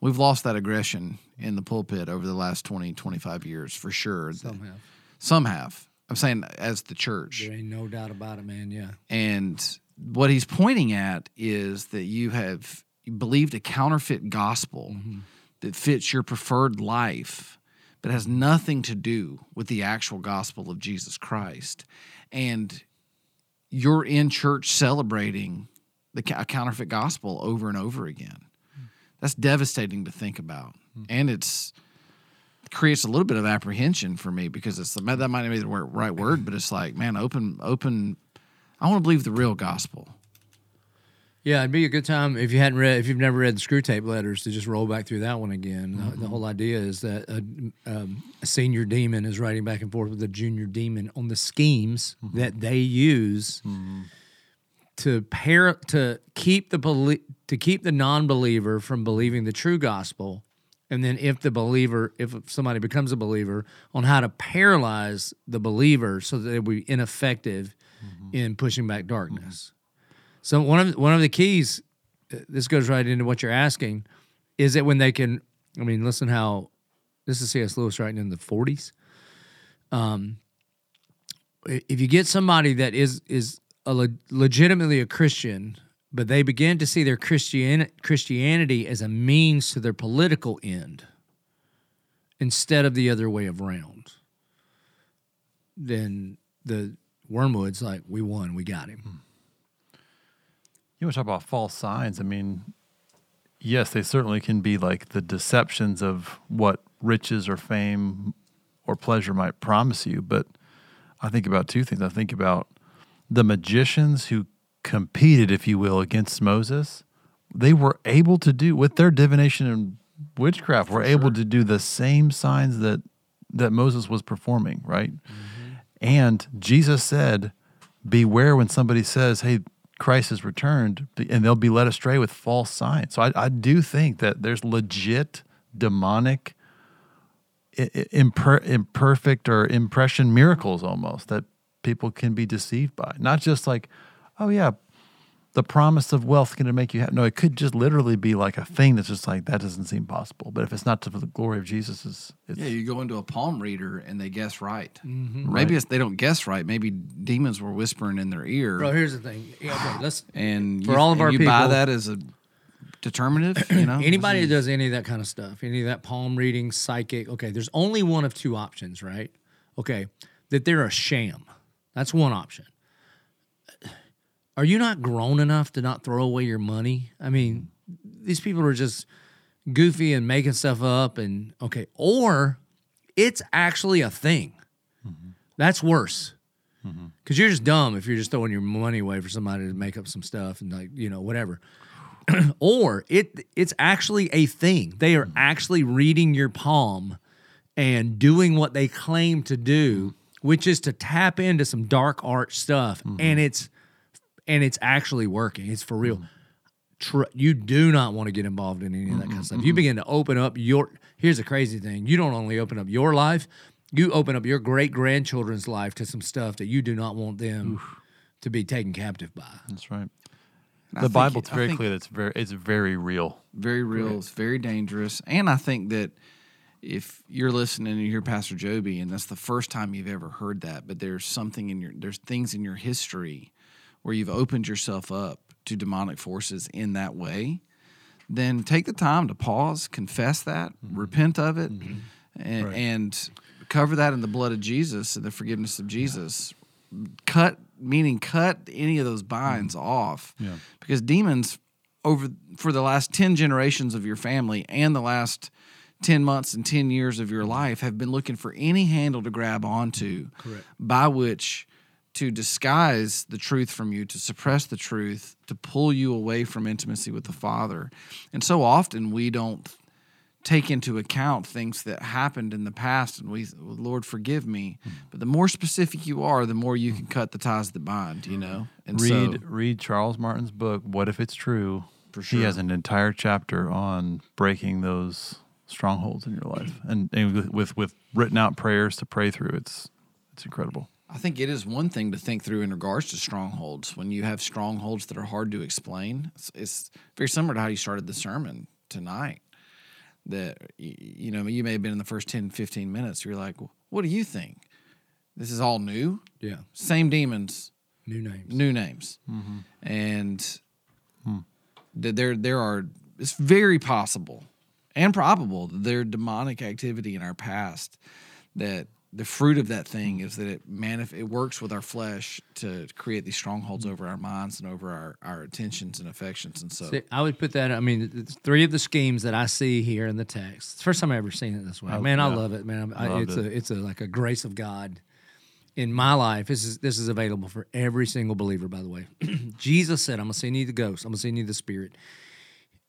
We've lost that aggression in the pulpit over the last 20, 25 years for sure. Some have. Some have. I'm saying as the church. There ain't no doubt about it, man. Yeah. And what he's pointing at is that you have believed a counterfeit gospel mm-hmm. that fits your preferred life, but has nothing to do with the actual gospel of Jesus Christ. And you're in church celebrating the counterfeit gospel over and over again. That's devastating to think about. And it's creates a little bit of apprehension for me because it's the that might not be the right word, but it's like, man, open open I want to believe the real gospel. Yeah, it'd be a good time if you hadn't read, if you've never read the Screwtape letters, to just roll back through that one again. The- The, mm-hmm. whole idea is that a, um, a senior demon is writing back and forth with a junior demon on the schemes mm-hmm. that they use mm-hmm. To pair to keep the belie- to keep the non-believer from believing the true gospel, and then if the believer, if somebody becomes a believer, on how to paralyze the believer so that they be ineffective in pushing back darkness. So one of one of the keys, uh, this goes right into what you're asking, is that when they can, I mean, listen how this is C.S. Lewis writing in the 40s. Um, if you get somebody that is is a le- legitimately a Christian, but they begin to see their Christian Christianity as a means to their political end instead of the other way around, then the Wormwood's like, we won, we got him. Hmm. You want to talk about false signs? I mean, yes, they certainly can be like the deceptions of what riches or fame or pleasure might promise you. But I think about two things. I think about the magicians who competed, if you will, against Moses. They were able to do with their divination and witchcraft. Were able to do the same signs that that Moses was performing, right? Mm-hmm. And Jesus said, Beware when somebody says, Hey, Christ has returned, and they'll be led astray with false signs. So I, I do think that there's legit demonic, imper, imperfect or impression miracles almost that people can be deceived by. Not just like, oh, yeah, the promise of wealth going to make you happy. No, it could just literally be like a thing that's just like, that doesn't seem possible. But if it's not to the glory of Jesus, it's, it's Yeah, you go into a palm reader and they guess right. Mm-hmm. Maybe it's, they don't guess right. Maybe demons were whispering in their ear. Bro, here's the thing. Yeah, okay, let's and For you, all of our you buy that as a determinative. You know, Anybody that does any of that kind of stuff, any of that palm reading, psychic, okay, there's only one of two options, right? Okay, that they're a sham. That's one option. Are you not grown enough to not throw away your money? I mean, these people are just goofy and making stuff up, and okay, or it's actually a thing. Mm-hmm. That's worse. Mm-hmm. Because you're just dumb if you're just throwing your money away for somebody to make up some stuff and like you know whatever or it it's actually a thing. They are mm-hmm. actually reading your palm and doing what they claim to do, which is to tap into some dark art stuff, and mm-hmm. it's and it's actually working. It's for real. Mm-hmm. tr- you do not want to get involved in any of that kind of stuff. You begin to open up your. Here's the crazy thing: you don't only open up your life, you open up your great grandchildren's life to some stuff that you do not want them to be taken captive by. That's right. I The think- Bible's I very clear. That it's very it's very real. very real. It's very dangerous. And I think that if you're listening and you hear Pastor Joby, and that's the first time you've ever heard that, but there's something in your there's things in your history where you've opened yourself up to demonic forces in that way, then take the time to pause, confess that, mm-hmm. repent of it, mm-hmm. and, and cover that in the blood of Jesus and the forgiveness of Jesus. Cut meaning cut any of those binds mm-hmm. off. Yeah. Because demons over for the last 10 generations of your family and the last 10 months and 10 years of your life have been looking for any handle to grab onto Correct. by which to disguise the truth from you, to suppress the truth, to pull you away from intimacy with the Father. And so often we don't take into account things that happened in the past and we Lord forgive me. Mm-hmm. But the more specific you are, the more you can cut the ties that bind, you know? And read so read Charles Martin's book. What if it's true? For sure He has an entire chapter on breaking those strongholds in your life, and, and with, with with written out prayers to pray through. It's it's incredible. I think it is one thing to think through in regards to strongholds. When you have strongholds that are hard to explain, it's, it's very similar to how you started the sermon tonight. That, you know, you may have been in the first 10, 15 minutes. You're like, what do you think? This is all new? Yeah, Same demons, new names. new names. Mm-hmm. And hmm. that there, there are, it's very possible and probable their demonic activity in our past that the fruit of that thing is that it manif- it works with our flesh to create these strongholds over our minds and over our, our attentions and affections and so See, I would put that. I mean, three of the schemes that I see here in the text. It's the first time I ever seen it this way. Oh, man, I love it, man. I, it's it. a it's a like a grace of God in my life. This is this is available for every single believer. By the way, Jesus said, "I'm gonna send you the ghost. I'm gonna send you the Spirit."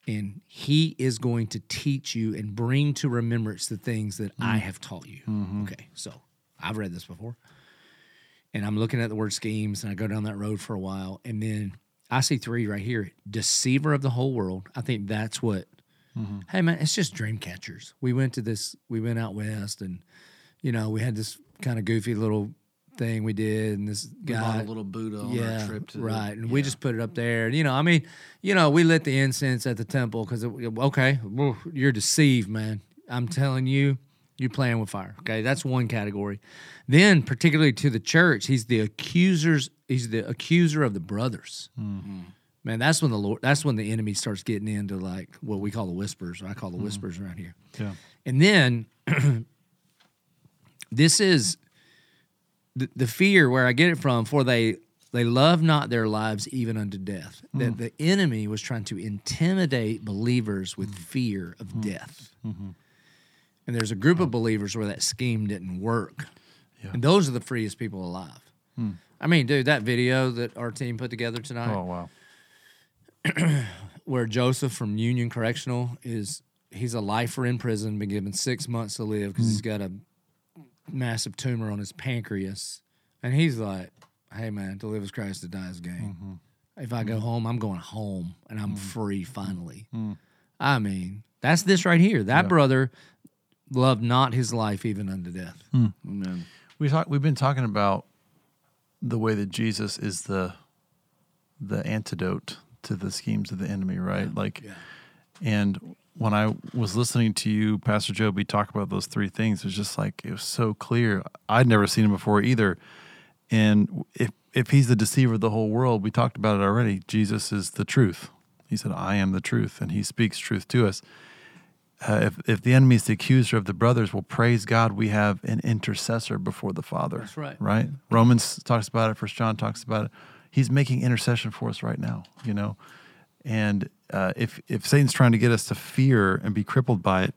And he is going to teach you and bring to remembrance the things that I mm. have taught you. Mm-hmm. Okay, so I've read this before and I'm looking at the word schemes and I go down that road for a while and then I see three right here deceiver of the whole world. I think that's what mm-hmm. hey man, it's just dream catchers. We went to this we went out west and you know, we had this kind of goofy little thing we did and this we guy a little Buddha on yeah, our trip to the- right. and we just put it up there. And, you know, I mean, you know, we lit the incense at the temple because okay, you're deceived, man. I'm telling you, you're playing with fire. Okay, that's one category. Then, particularly to the church, he's the accusers. He's the accuser of the brothers. Mm-hmm. Man, that's when the Lord. That's when the enemy starts getting into like what we call the whispers. Or I call the mm-hmm. whispers around here. Yeah. And then this is the, the fear where I get it from, for they they love not their lives even unto death. That mm. the enemy was trying to intimidate believers with mm. fear of mm. death. Mm-hmm. And there's a group of believers where that scheme didn't work. Yeah. And those are the freest people alive. I mean, dude, that video that our team put together tonight Oh wow. where Joseph from Union Correctional is he's a lifer in prison, been given six months to live because he's got a massive tumor on his pancreas, and he's like, "Hey man, to live is Christ, to die is gain. Mm-hmm. If I go mm-hmm. home, I'm going home, and I'm mm-hmm. free finally." I mean, that's this right here. That brother loved not his life even unto death. Hmm. Amen. We talk, we've been talking about the way that Jesus is the the antidote to the schemes of the enemy, right? Like, and when I was listening to you, Pastor Joby, talk about those three things, it was just like it was so clear. I'd never seen him before either. And if if he's the deceiver of the whole world, we talked about it already. Jesus is the truth. He said, "I am the truth," and he speaks truth to us uh, if if the enemy is the accuser of the brothers, well, praise God, we have an intercessor before the Father. That's right. Right. Romans talks about it. First John talks about it. He's making intercession for us right now. You know, and uh, if if Satan's trying to get us to fear and be crippled by it,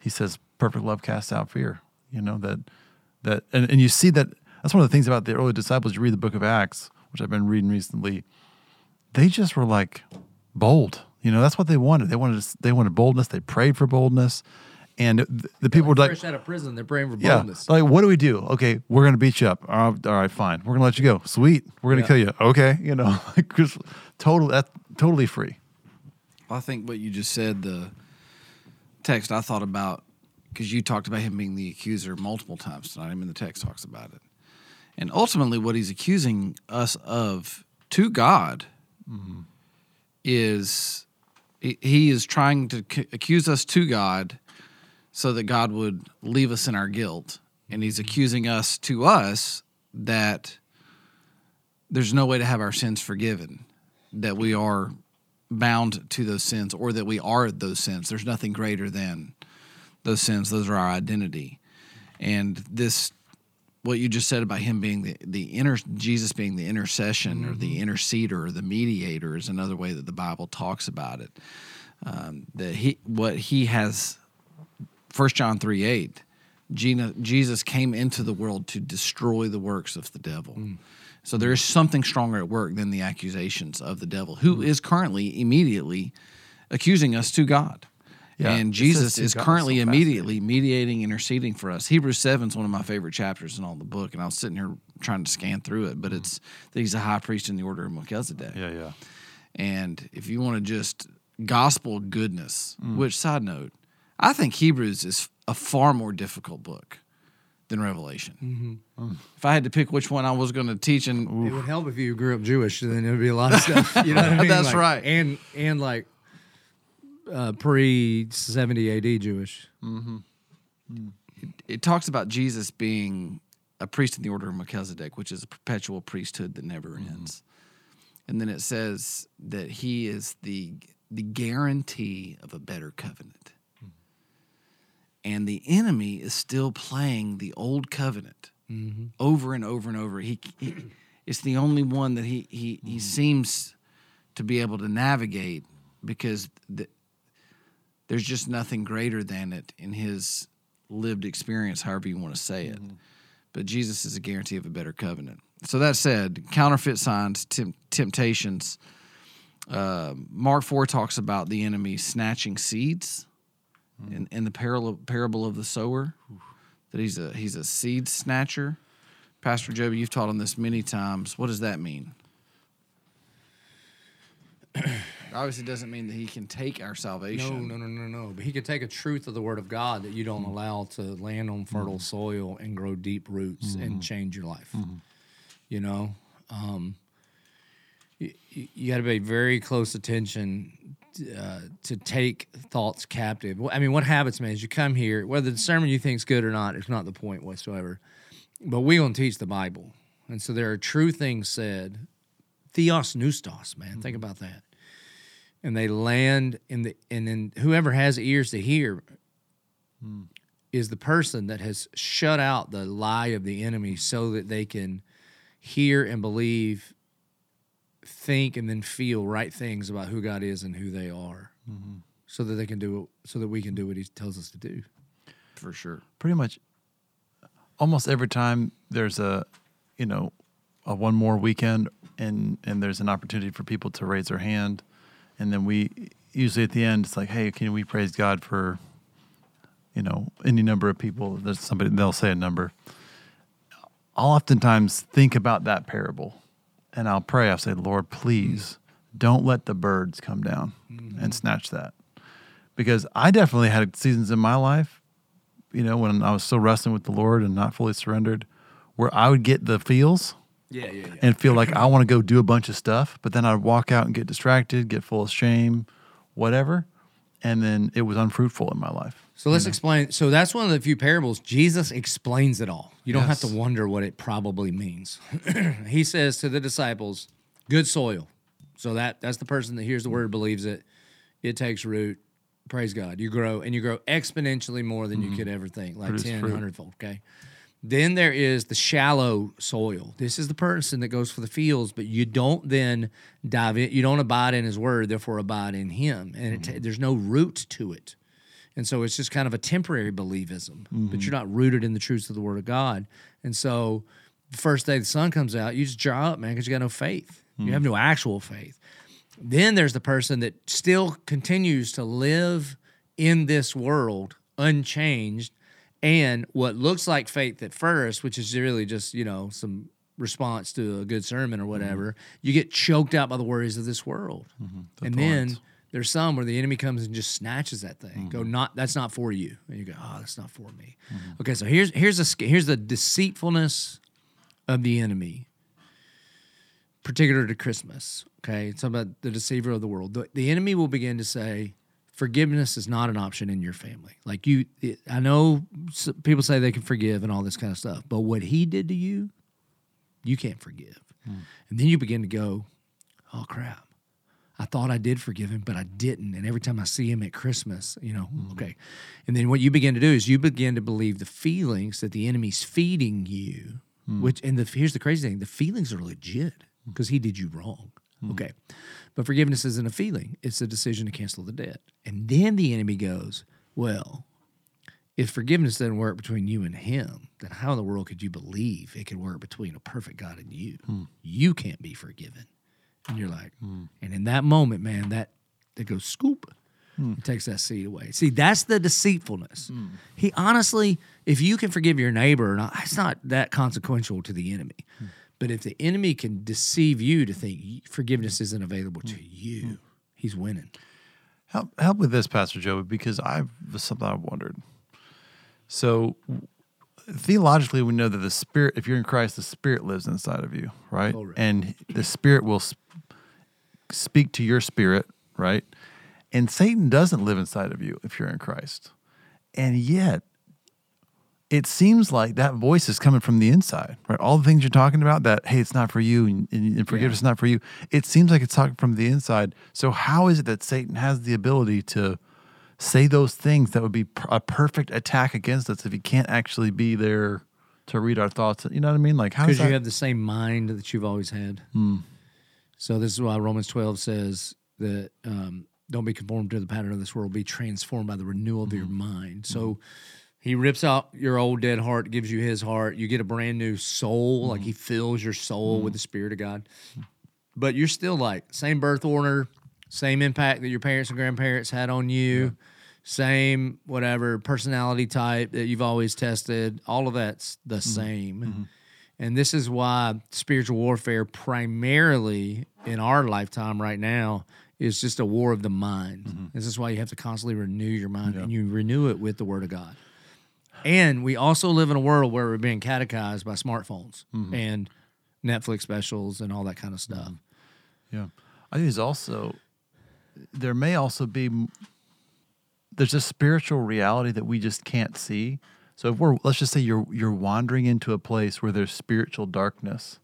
he says, "Perfect love casts out fear." You know that that and, and you see that that's one of the things about the early disciples. You read the Book of Acts, which I've been reading recently. They just were like bold. You know, that's what they wanted. They wanted they wanted boldness. They prayed for boldness, and the, the people were like, fresh out of prison, they're praying for boldness. "Yeah, like what do we do? Okay, we're gonna beat you up. All right, all right, fine. We're gonna let you go. Sweet. We're gonna Yeah. kill you. Okay, you know, like just total that totally free, I think what you just said, the text I thought about, because you talked about him being the accuser multiple times tonight. I mean, the text talks about it. And ultimately, what he's accusing us of to God is he- he is trying to c- accuse us to God so that God would leave us in our guilt. And he's mm-hmm. accusing us to us that there's no way to have our sins forgiven, that we are bound to those sins or that we are those sins. There's nothing greater than those sins. Those are our identity. And this, what you just said about him being the, the inner, Jesus being the intercession or the interceder or the mediator is another way that the Bible talks about it. Um, that he, what he has, 1 John 3 8, Jesus came into the world to destroy the works of the devil. So there is something stronger at work than the accusations of the devil, who is currently immediately accusing us to God. Yeah, and Jesus is currently so immediately mediating, interceding for us. Hebrews 7 is one of my favorite chapters in all the book, and I was sitting here trying to scan through it, but it's that he's a high priest in the order of Melchizedek. Yeah, yeah. And if you want to just gospel goodness, Mm. which side note, I think Hebrews is a far more difficult book than Revelation. Mm-hmm. If I had to pick which one I was going to teach, and It would help if you grew up Jewish, then it would be a lot of stuff. You know what I mean? That's Like, right. And and like uh, pre seventy AD Jewish. it talks about Jesus being a priest in the order of Melchizedek, which is a perpetual priesthood that never ends. And then it says that he is the the guarantee of a better covenant. And the enemy is still playing the old covenant mm-hmm. over and over and over. He, he it's the only one that he he he mm-hmm. seems to be able to navigate because the, there's just nothing greater than it in his lived experience, however you want to say it. Mm-hmm. But Jesus is a guarantee of a better covenant. So that said, counterfeit signs, temp- temptations. Uh, Mark four talks about the enemy snatching seeds, in, in the parable parable of the sower, that he's a he's a seed snatcher. Pastor Joby, you've taught on this many times. What does that mean? Obviously, it doesn't mean that he can take our salvation. no, no, no, no. No. But he could take a truth of the Word of God that you don't mm-hmm. allow to land on fertile mm-hmm. soil and grow deep roots and mm-hmm. change your life. You know, um, you, you got to pay very close attention uh, to take thoughts captive. I mean, what happens, man, is you come here, whether the sermon you think is good or not, it's not the point whatsoever. But we gonna teach the Bible, and so there are true things said. theopneustos, man. Think about that and they land in the and then whoever has ears to hear is the person that has shut out the lie of the enemy so that they can hear and believe think and then feel right things about who God is and who they are. Mm-hmm. So that they can do it so that we can do what he tells us to do. For sure. pretty much almost every time there's a you know a one more weekend and and there's an opportunity for people to raise their hand and then we usually at the end it's like hey can we praise god for you know any number of people? There's somebody they'll say a number. I'll oftentimes think about that parable and i'll pray i'll say lord please don't let the birds come down mm-hmm. and snatch that because i definitely had seasons in my life you know, when I was still wrestling with the Lord and not fully surrendered, where I would get the feels yeah yeah, yeah. and feel like I want to go do a bunch of stuff, but then I'd walk out and get distracted, get full of shame, whatever, and then it was unfruitful in my life. So let's mm-hmm. explain. So that's one of the few parables. Jesus explains it all. You don't have to wonder what it probably means. he says to the disciples, "Good soil." So that that's the person that hears the word, believes it, it takes root. Praise God. You grow and you grow exponentially more than you mm-hmm. could ever think, like Produce 10, fruit. 100 fold. Okay. Then there is the shallow soil. This is the person that goes for the fields, but you don't then dive in. You don't abide in his word, therefore abide in him. And it ta- mm-hmm. there's no root to it. And so it's just kind of a temporary believism, but mm-hmm. you're not rooted in the truths of the word of God. And so the first day the sun comes out, you just dry up, man, because you got no faith. You have mm. no actual faith. Then there's the person that still continues to live in this world unchanged and what looks like faith at first, which is really just, you know, some response to a good sermon or mm-hmm. whatever, you get choked out by the worries of this world. Mm-hmm. and then There's some where the enemy comes and just snatches that thing. Go, mm-hmm. not that's not for you, and you go, oh, that's not for me. Mm-hmm. Okay, so here's here's a here's the deceitfulness of the enemy, particular to Christmas. Okay, it's about the deceiver of the world. The, the enemy will begin to say, forgiveness is not an option in your family. Like you, it, I know people say they can forgive and all this kind of stuff, but what he did to you, you can't forgive. Hmm. And then you begin to go, oh crap. I thought I did forgive him, but I didn't. And every time I see him at Christmas, you know, mm, okay. And then what you begin to do is you begin to believe the feelings that the enemy's feeding you, hmm. which, and the, here's the crazy thing the feelings are legit hmm. because he did you wrong. Hmm. Okay. But forgiveness isn't a feeling, it's a decision to cancel the debt. And then the enemy goes, well, if forgiveness doesn't work between you and him, then how in the world could you believe it could work between a perfect God and you? You can't be forgiven. And you're like, hmm. and in that moment, man, that that goes scoop. Hmm. It takes that seed away. See, that's the deceitfulness. Hmm. He honestly, if you can forgive your neighbor, or not, it's not that consequential to the enemy. But if the enemy can deceive you to think forgiveness isn't available to you, he's winning. Help help with this, Pastor Joe, because I've something I've wondered. So theologically, we know that the spirit, if you're in Christ, the spirit lives inside of you, right? Oh, right. And the spirit will speak to your spirit, right? And Satan doesn't live inside of you if you're in Christ. And yet, it seems like that voice is coming from the inside, right? All the things you're talking about, that hey, it's not for you, and, and forgiveness is not for you. It seems like it's talking from the inside. So how is it that Satan has the ability to say those things that would be a perfect attack against us if he can't actually be there to read our thoughts? You know what I mean? Like how because you have the same mind that you've always had. Hmm. So this is why Romans twelve says that um, don't be conformed to the pattern of this world, be transformed by the renewal of your mm-hmm. mind. So mm-hmm. he rips out your old dead heart, gives you his heart. You get a brand new soul, like mm-hmm. he fills your soul with the Spirit of God. But you're still like same birth order, same impact that your parents and grandparents had on you. Same whatever personality type that you've always tested, all of that's the same. And this is why spiritual warfare, primarily in our lifetime right now, is just a war of the mind. Mm-hmm. This is why you have to constantly renew your mind, and you renew it with the Word of God. And we also live in a world where we're being catechized by smartphones mm-hmm. and Netflix specials and all that kind of mm-hmm. stuff. Yeah, I think there's also there may also be there's a spiritual reality that we just can't see. So if we're let's just say you're you're wandering into a place where there's spiritual darkness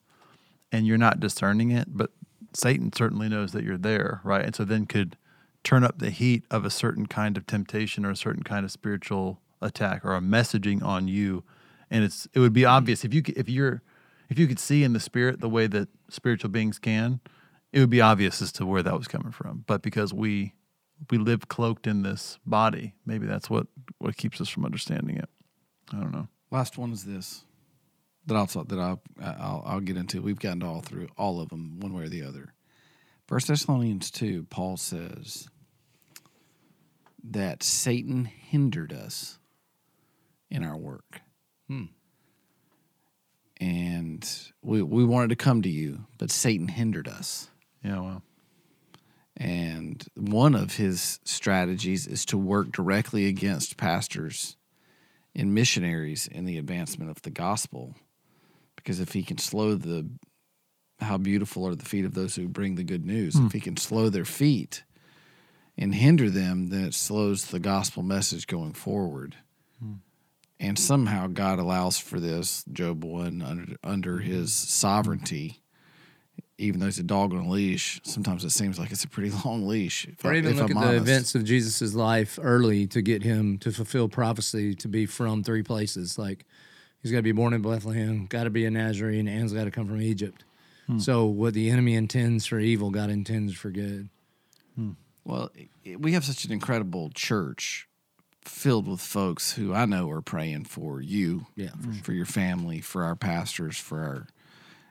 and you're not discerning it, but Satan certainly knows that you're there, right? And so then could turn up the heat of a certain kind of temptation or a certain kind of spiritual attack or a messaging on you. And it's it would be mm. obvious if you if you're if you could see in the spirit the way that spiritual beings can it would be obvious as to where that was coming from. But because we we live cloaked in this body maybe that's what what keeps us from understanding it. I don't know. Last one is this that I'll that I'll, I'll I'll get into. We've gotten to all through all of them, one way or the other. First Thessalonians two, Paul says that Satan hindered us in our work, hmm. and we we wanted to come to you, but Satan hindered us. yeah well And one of his strategies is to work directly against pastors and missionaries in the advancement of the gospel. Because if he can slow the, how beautiful are the feet of those who bring the good news, hmm. if he can slow their feet and hinder them, then it slows the gospel message going forward. Hmm. And somehow God allows for this, Job 1, under, under hmm. his sovereignty even though it's a dog on a leash, sometimes it seems like it's a pretty long leash. If Or I- even look I'm at the events of Jesus' life early to get him to fulfill prophecy to be from three places. Like he's got to be born in Bethlehem, got to be a Nazarene, and's got to come from Egypt. Hmm. So what the enemy intends for evil, God intends for good. Hmm. Well, we have such an incredible church filled with folks who I know are praying for you, Yeah, for hmm. for your family, for our pastors, for our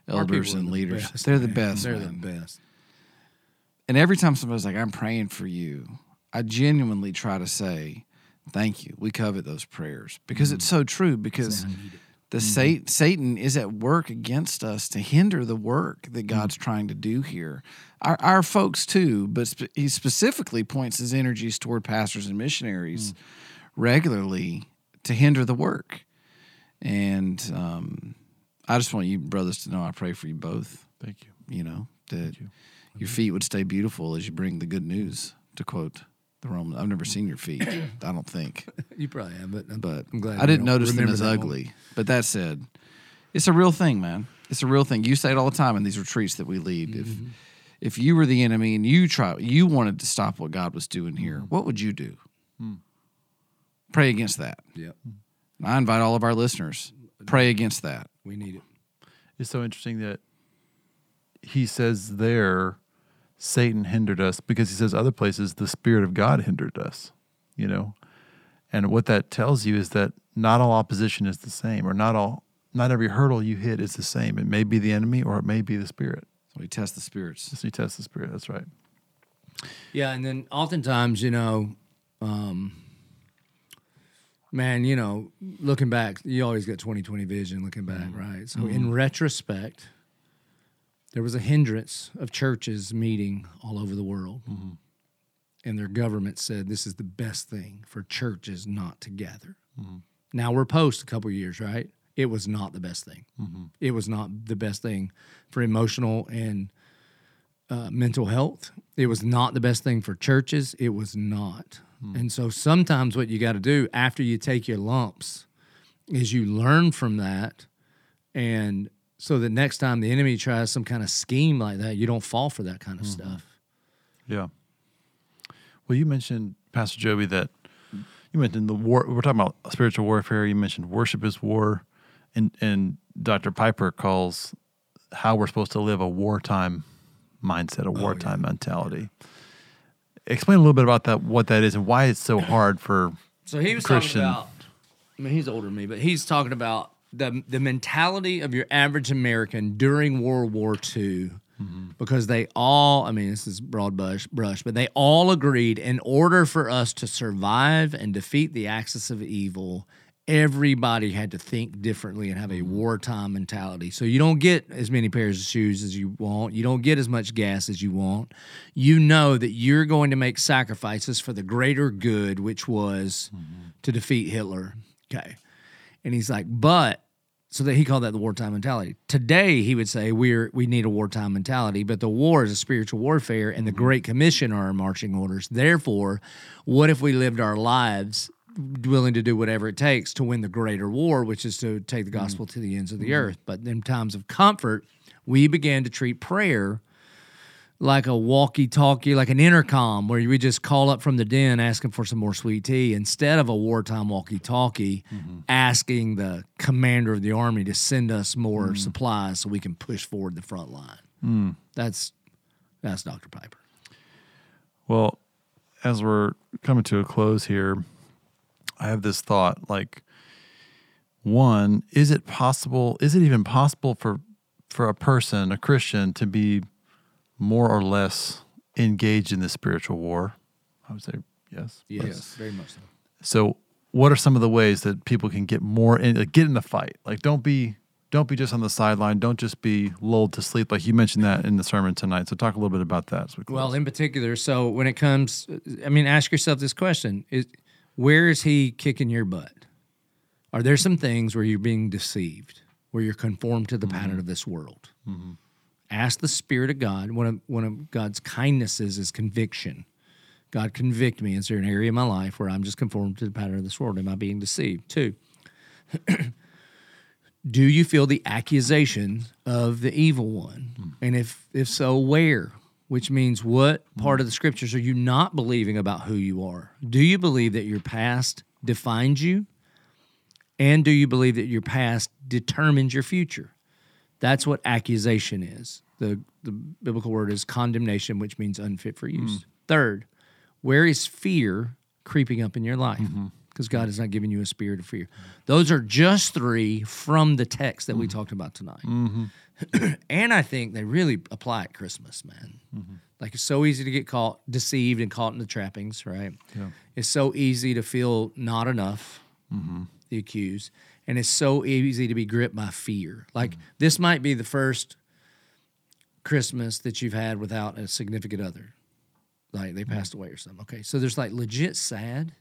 Our elders people are and the leaders. best, They're the best. They're man. the best. And every time somebody's like, I'm praying for you, I genuinely try to say, Thank you. We covet those prayers because it's so true. Because The Satan, Satan is at work against us to hinder the work that God's trying to do here. Our, our folks too, but he specifically points his energies toward pastors and missionaries regularly to hinder the work. And um, I just want you brothers to know I pray for you both. Thank you. You know that your feet would stay beautiful as you bring the good news. To quote the Roman, I've never seen your feet. I don't think You probably have, but I'm, but I'm glad I didn't notice them as ugly. But that said, it's a real thing, man. It's a real thing. You say it all the time in these retreats that we lead. If Mm-hmm. if you were the enemy and you try, you wanted to stop what God was doing here, Mm-hmm. what would you do? Hmm. Pray against that. Yep, And I invite all of our listeners pray against that. we need it. It's so interesting that he says there, Satan hindered us because he says other places the Spirit of God hindered us, you know? And what that tells you is that not all opposition is the same, or not all, not every hurdle you hit is the same. It may be the enemy or it may be the Spirit. So we test the spirits. So you test the Spirit. That's right. Yeah, and then oftentimes, you know, um, man, you know, looking back, you always get 2020 vision looking back, right? So in retrospect, there was a hindrance of churches meeting all over the world. Mm-hmm. And their government said this is the best thing for churches not to gather. Mm-hmm. Now we're post a couple years, right? It was not the best thing. Mm-hmm. It was not the best thing for emotional and uh, mental health. It was not the best thing for churches. It was not. And so sometimes what you got to do after you take your lumps is you learn from that. And so that next time the enemy tries some kind of scheme like that, you don't fall for that kind of mm-hmm. stuff. Yeah. Well, you mentioned, Pastor Joby, that you mentioned the war. We're talking about spiritual warfare. You mentioned worship is war. And, and Dr. Piper calls how we're supposed to live a wartime mindset, a oh, wartime mentality. Explain a little bit about that, what that is, and why it's so hard for. So he was Christian. talking about. I mean, he's older than me, but he's talking about the the mentality of your average American during World War II, mm-hmm. because they all. I mean, this is broad brush, brush, but they all agreed in order for us to survive and defeat the axis of evil. Everybody had to think differently and have a mm-hmm. wartime mentality. So you don't get as many pairs of shoes as you want. You don't get as much gas as you want. You know that you're going to make sacrifices for the greater good, which was mm-hmm. to defeat Hitler. Okay. And he's like, but so that he called that the wartime mentality. Today he would say we're we need a wartime mentality, but the war is a spiritual warfare and the mm-hmm. Great Commission are our marching orders. Therefore, what if we lived our lives willing to do whatever it takes to win the greater war, which is to take the mm-hmm. gospel to the ends of the mm-hmm. earth. But in times of comfort, we began to treat prayer like a walkie-talkie, like an intercom, where we just call up from the den asking for some more sweet tea, instead of a wartime walkie-talkie, mm-hmm. asking the commander of the army to send us more mm. supplies so we can push forward the front line. Hmm. That's that's Dr. Piper. Well, as we're coming to a close here, I have this thought like, one, is it possible, is it even possible for, for a person, a Christian, to be more or less engaged in this spiritual war? I would say yes. Yes, very much so. So, what are some of the ways that people can get more in, like, get in the fight? Like, don't be don't be just on the sideline. Don't just be lulled to sleep. Like you mentioned that in the sermon tonight. So, talk a little bit about that. As we. Well, in particular, so when it comes, I mean, ask yourself this question: Is where is he kicking your butt? Are there some things where you're being deceived, where you're conformed to the pattern mm-hmm. of this world? Mm-hmm. Ask the Spirit of God. One of one of God's kindnesses is conviction. God convict me. Is there an area in my life where I'm just conformed to the pattern of this world? Am I being deceived? Two. Do you feel the accusation of the evil one? Hmm. And if if so, where? Which means what part of the scriptures are you not believing about who you are? Do you believe that your past defines you? And do you believe that your past determines your future? That's what accusation is. The the biblical word is condemnation, which means unfit for use. Mm. Third, where is fear creeping up in your life? Mm-hmm. Because God has not given you a spirit of fear. Those are just three from the text that we mm-hmm. talked about tonight. Mm-hmm. and I think they really apply at Christmas, man. Like it's so easy to get caught, deceived, and caught in the trappings, right? It's so easy to feel not enough. the accused, and it's so easy to be gripped by fear. Like mm-hmm. this might be the first Christmas that you've had without a significant other, like they passed mm-hmm. away or something. Okay, so there's like legit sad.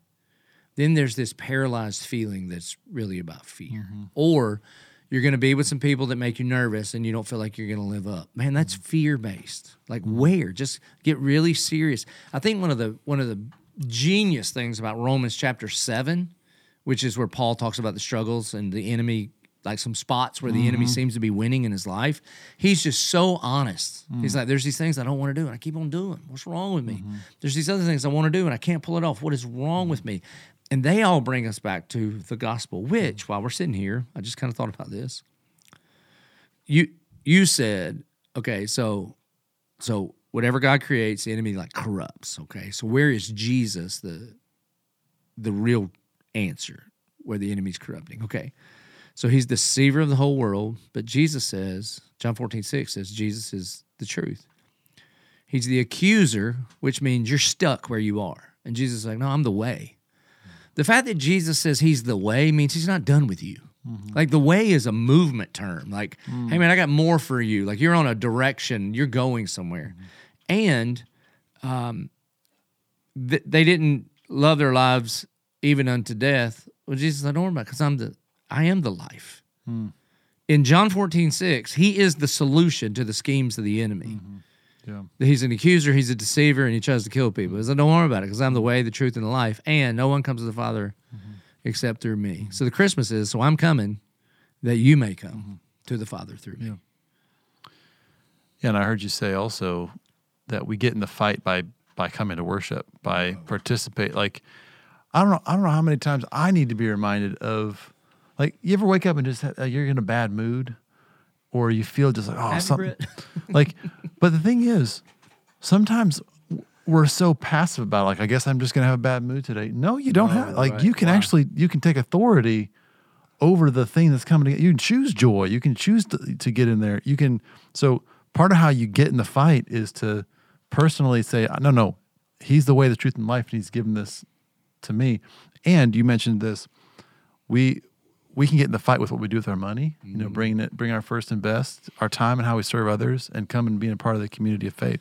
Then there's this paralyzed feeling that's really about fear, mm-hmm. or you're going to be with some people that make you nervous and you don't feel like you're going to live up. Man, that's fear based. Like where? Just get really serious. I think one of the one of the genius things about Romans chapter 7, which is where Paul talks about the struggles and the enemy like some spots where the enemy mm-hmm. seems to be winning in his life. He's just so honest. He's mm. like, there's these things I don't want to do, and I keep on doing. What's wrong with me? Mm-hmm. There's these other things I want to do, and I can't pull it off. What is wrong with mm-hmm. me? And they all bring us back to the gospel, which while we're sitting here, I just kind of thought about this. You you said, okay, so so whatever God creates, the enemy like corrupts. Okay. So where is Jesus the the real answer where the enemy's corrupting? Okay. So he's the deceiver of the whole world, but Jesus says, John 14, 6 says Jesus is the truth. He's the accuser, which means you're stuck where you are. And Jesus is like, No, I'm the way. The fact that Jesus says he's the way means he's not done with you. Mm-hmm. Like the way is a movement term. Like, mm. hey man, I got more for you. Like you're on a direction, you're going somewhere. Mm-hmm. And um, th- they didn't love their lives even unto death. Well, Jesus don't worry about because I'm the I am the life. Hmm. In John 14, 6, he is the solution to the schemes of the enemy. Mm-hmm. Yeah. He's an accuser, he's a deceiver, and he tries to kill people. He said, Don't worry about it, because I'm the way, the truth, and the life. And no one comes to the Father mm-hmm. except through me. Mm-hmm. So the Christmas is, so I'm coming that you may come to the Father through me. Yeah, and I heard you say also that we get in the fight by by coming to worship, by oh. participate. Like I don't know, I don't know how many times I need to be reminded of, like you ever wake up and just uh, you're in a bad mood, or you feel just like oh Happy, something, like. But the thing is, sometimes we're so passive about it, like I guess I'm just gonna have a bad mood today. No, you don't have. Like right. you can Wow. actually you can take authority over the thing that's coming. To, you can choose joy. You can choose to, to get in there. You can. So part of how you get in the fight is to personally say, no, no, he's the way, the truth, and life, and he's given this to me. And you mentioned this. We we can get in the fight with what we do with our money. You know, mm-hmm. bringing it, bring our first and best, our time, and how we serve others, and come and being a part of the community of faith.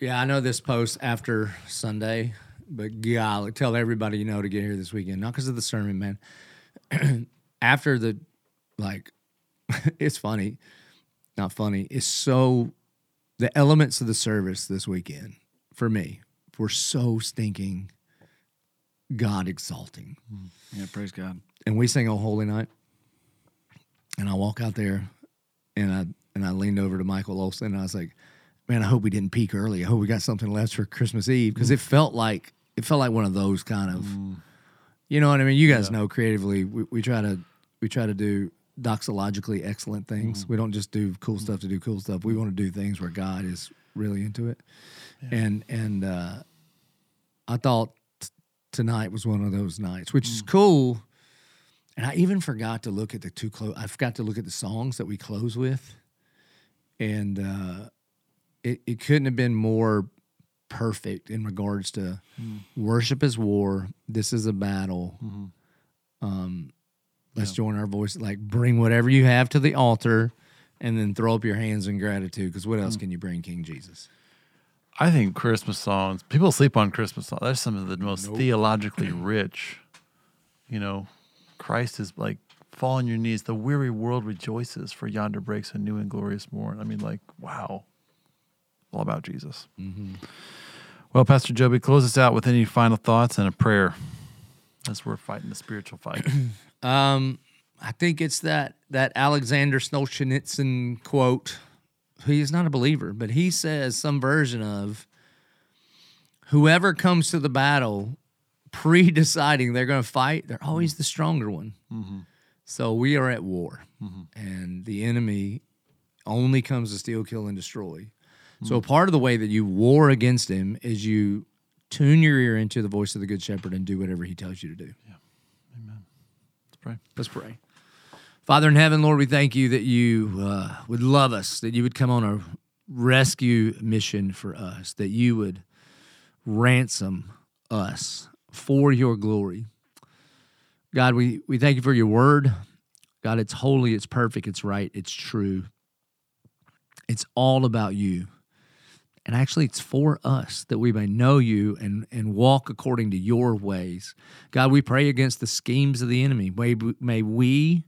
Yeah, I know this post after Sunday, but golly, tell everybody you know to get here this weekend. Not because of the sermon, man. after the, like, it's funny, not funny. It's so, the elements of the service this weekend for me were so stinking God exalting. Yeah, praise God. and we sing "Oh Holy Night," and I walk out there, and I and I leaned over to Michael Olson, and I was like, "Man, I hope we didn't peak early. I hope we got something left for Christmas Eve because it felt like it felt like one of those kind of, mm. you know what I mean? You guys know creatively, we, we try to we try to do doxologically excellent things. Mm. We don't just do cool mm. stuff to do cool stuff. We want to do things where God is really into it, and and uh, I thought tonight was one of those nights, which is cool. And I even forgot to look at the two close. I forgot to look at the songs that we close with, and uh, it it couldn't have been more perfect in regards to worship is war. This is a battle. Um, let's join our voice. Like bring whatever you have to the altar, and then throw up your hands in gratitude. Because what else can you bring, King Jesus? I think Christmas songs, people sleep on Christmas songs. That's some of the most theologically rich. You know, Christ is like, fall on your knees. The weary world rejoices, for yonder breaks a new and glorious morn. I mean, like, wow. All about Jesus. Well, Pastor Joby, close us out with any final thoughts and a prayer as we're fighting the spiritual fight. Um, I think it's that that Alexander Solzhenitsyn quote. He's not a believer, but he says some version of whoever comes to the battle pre-deciding they're going to fight, they're always the stronger one. Mm-hmm. So we are at war, mm-hmm. and the enemy only comes to steal, kill, and destroy. So mm-hmm. part of the way that you war against him is you tune your ear into the voice of the good shepherd and do whatever he tells you to do. Yeah. Amen. Let's pray. Let's pray. Father in heaven, Lord, we thank you that you uh, would love us, that you would come on a rescue mission for us, that you would ransom us for your glory. God, we, we thank you for your word. God, it's holy, it's perfect, it's right, it's true. It's all about you. And actually, it's for us that we may know you and, and walk according to your ways. God, we pray against the schemes of the enemy. May, may we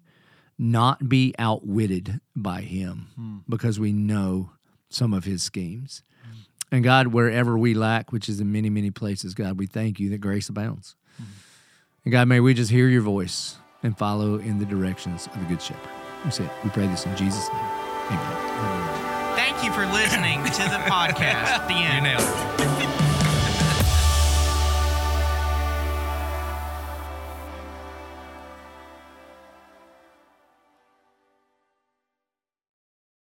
not be outwitted by him hmm. because we know some of his schemes. And God, wherever we lack, which is in many, many places, God, we thank you that grace abounds. Hmm. And God, may we just hear your voice and follow in the directions of the Good Shepherd. We say, we pray this in Jesus' name. Amen. Thank you for listening to the podcast. The end. nailed it.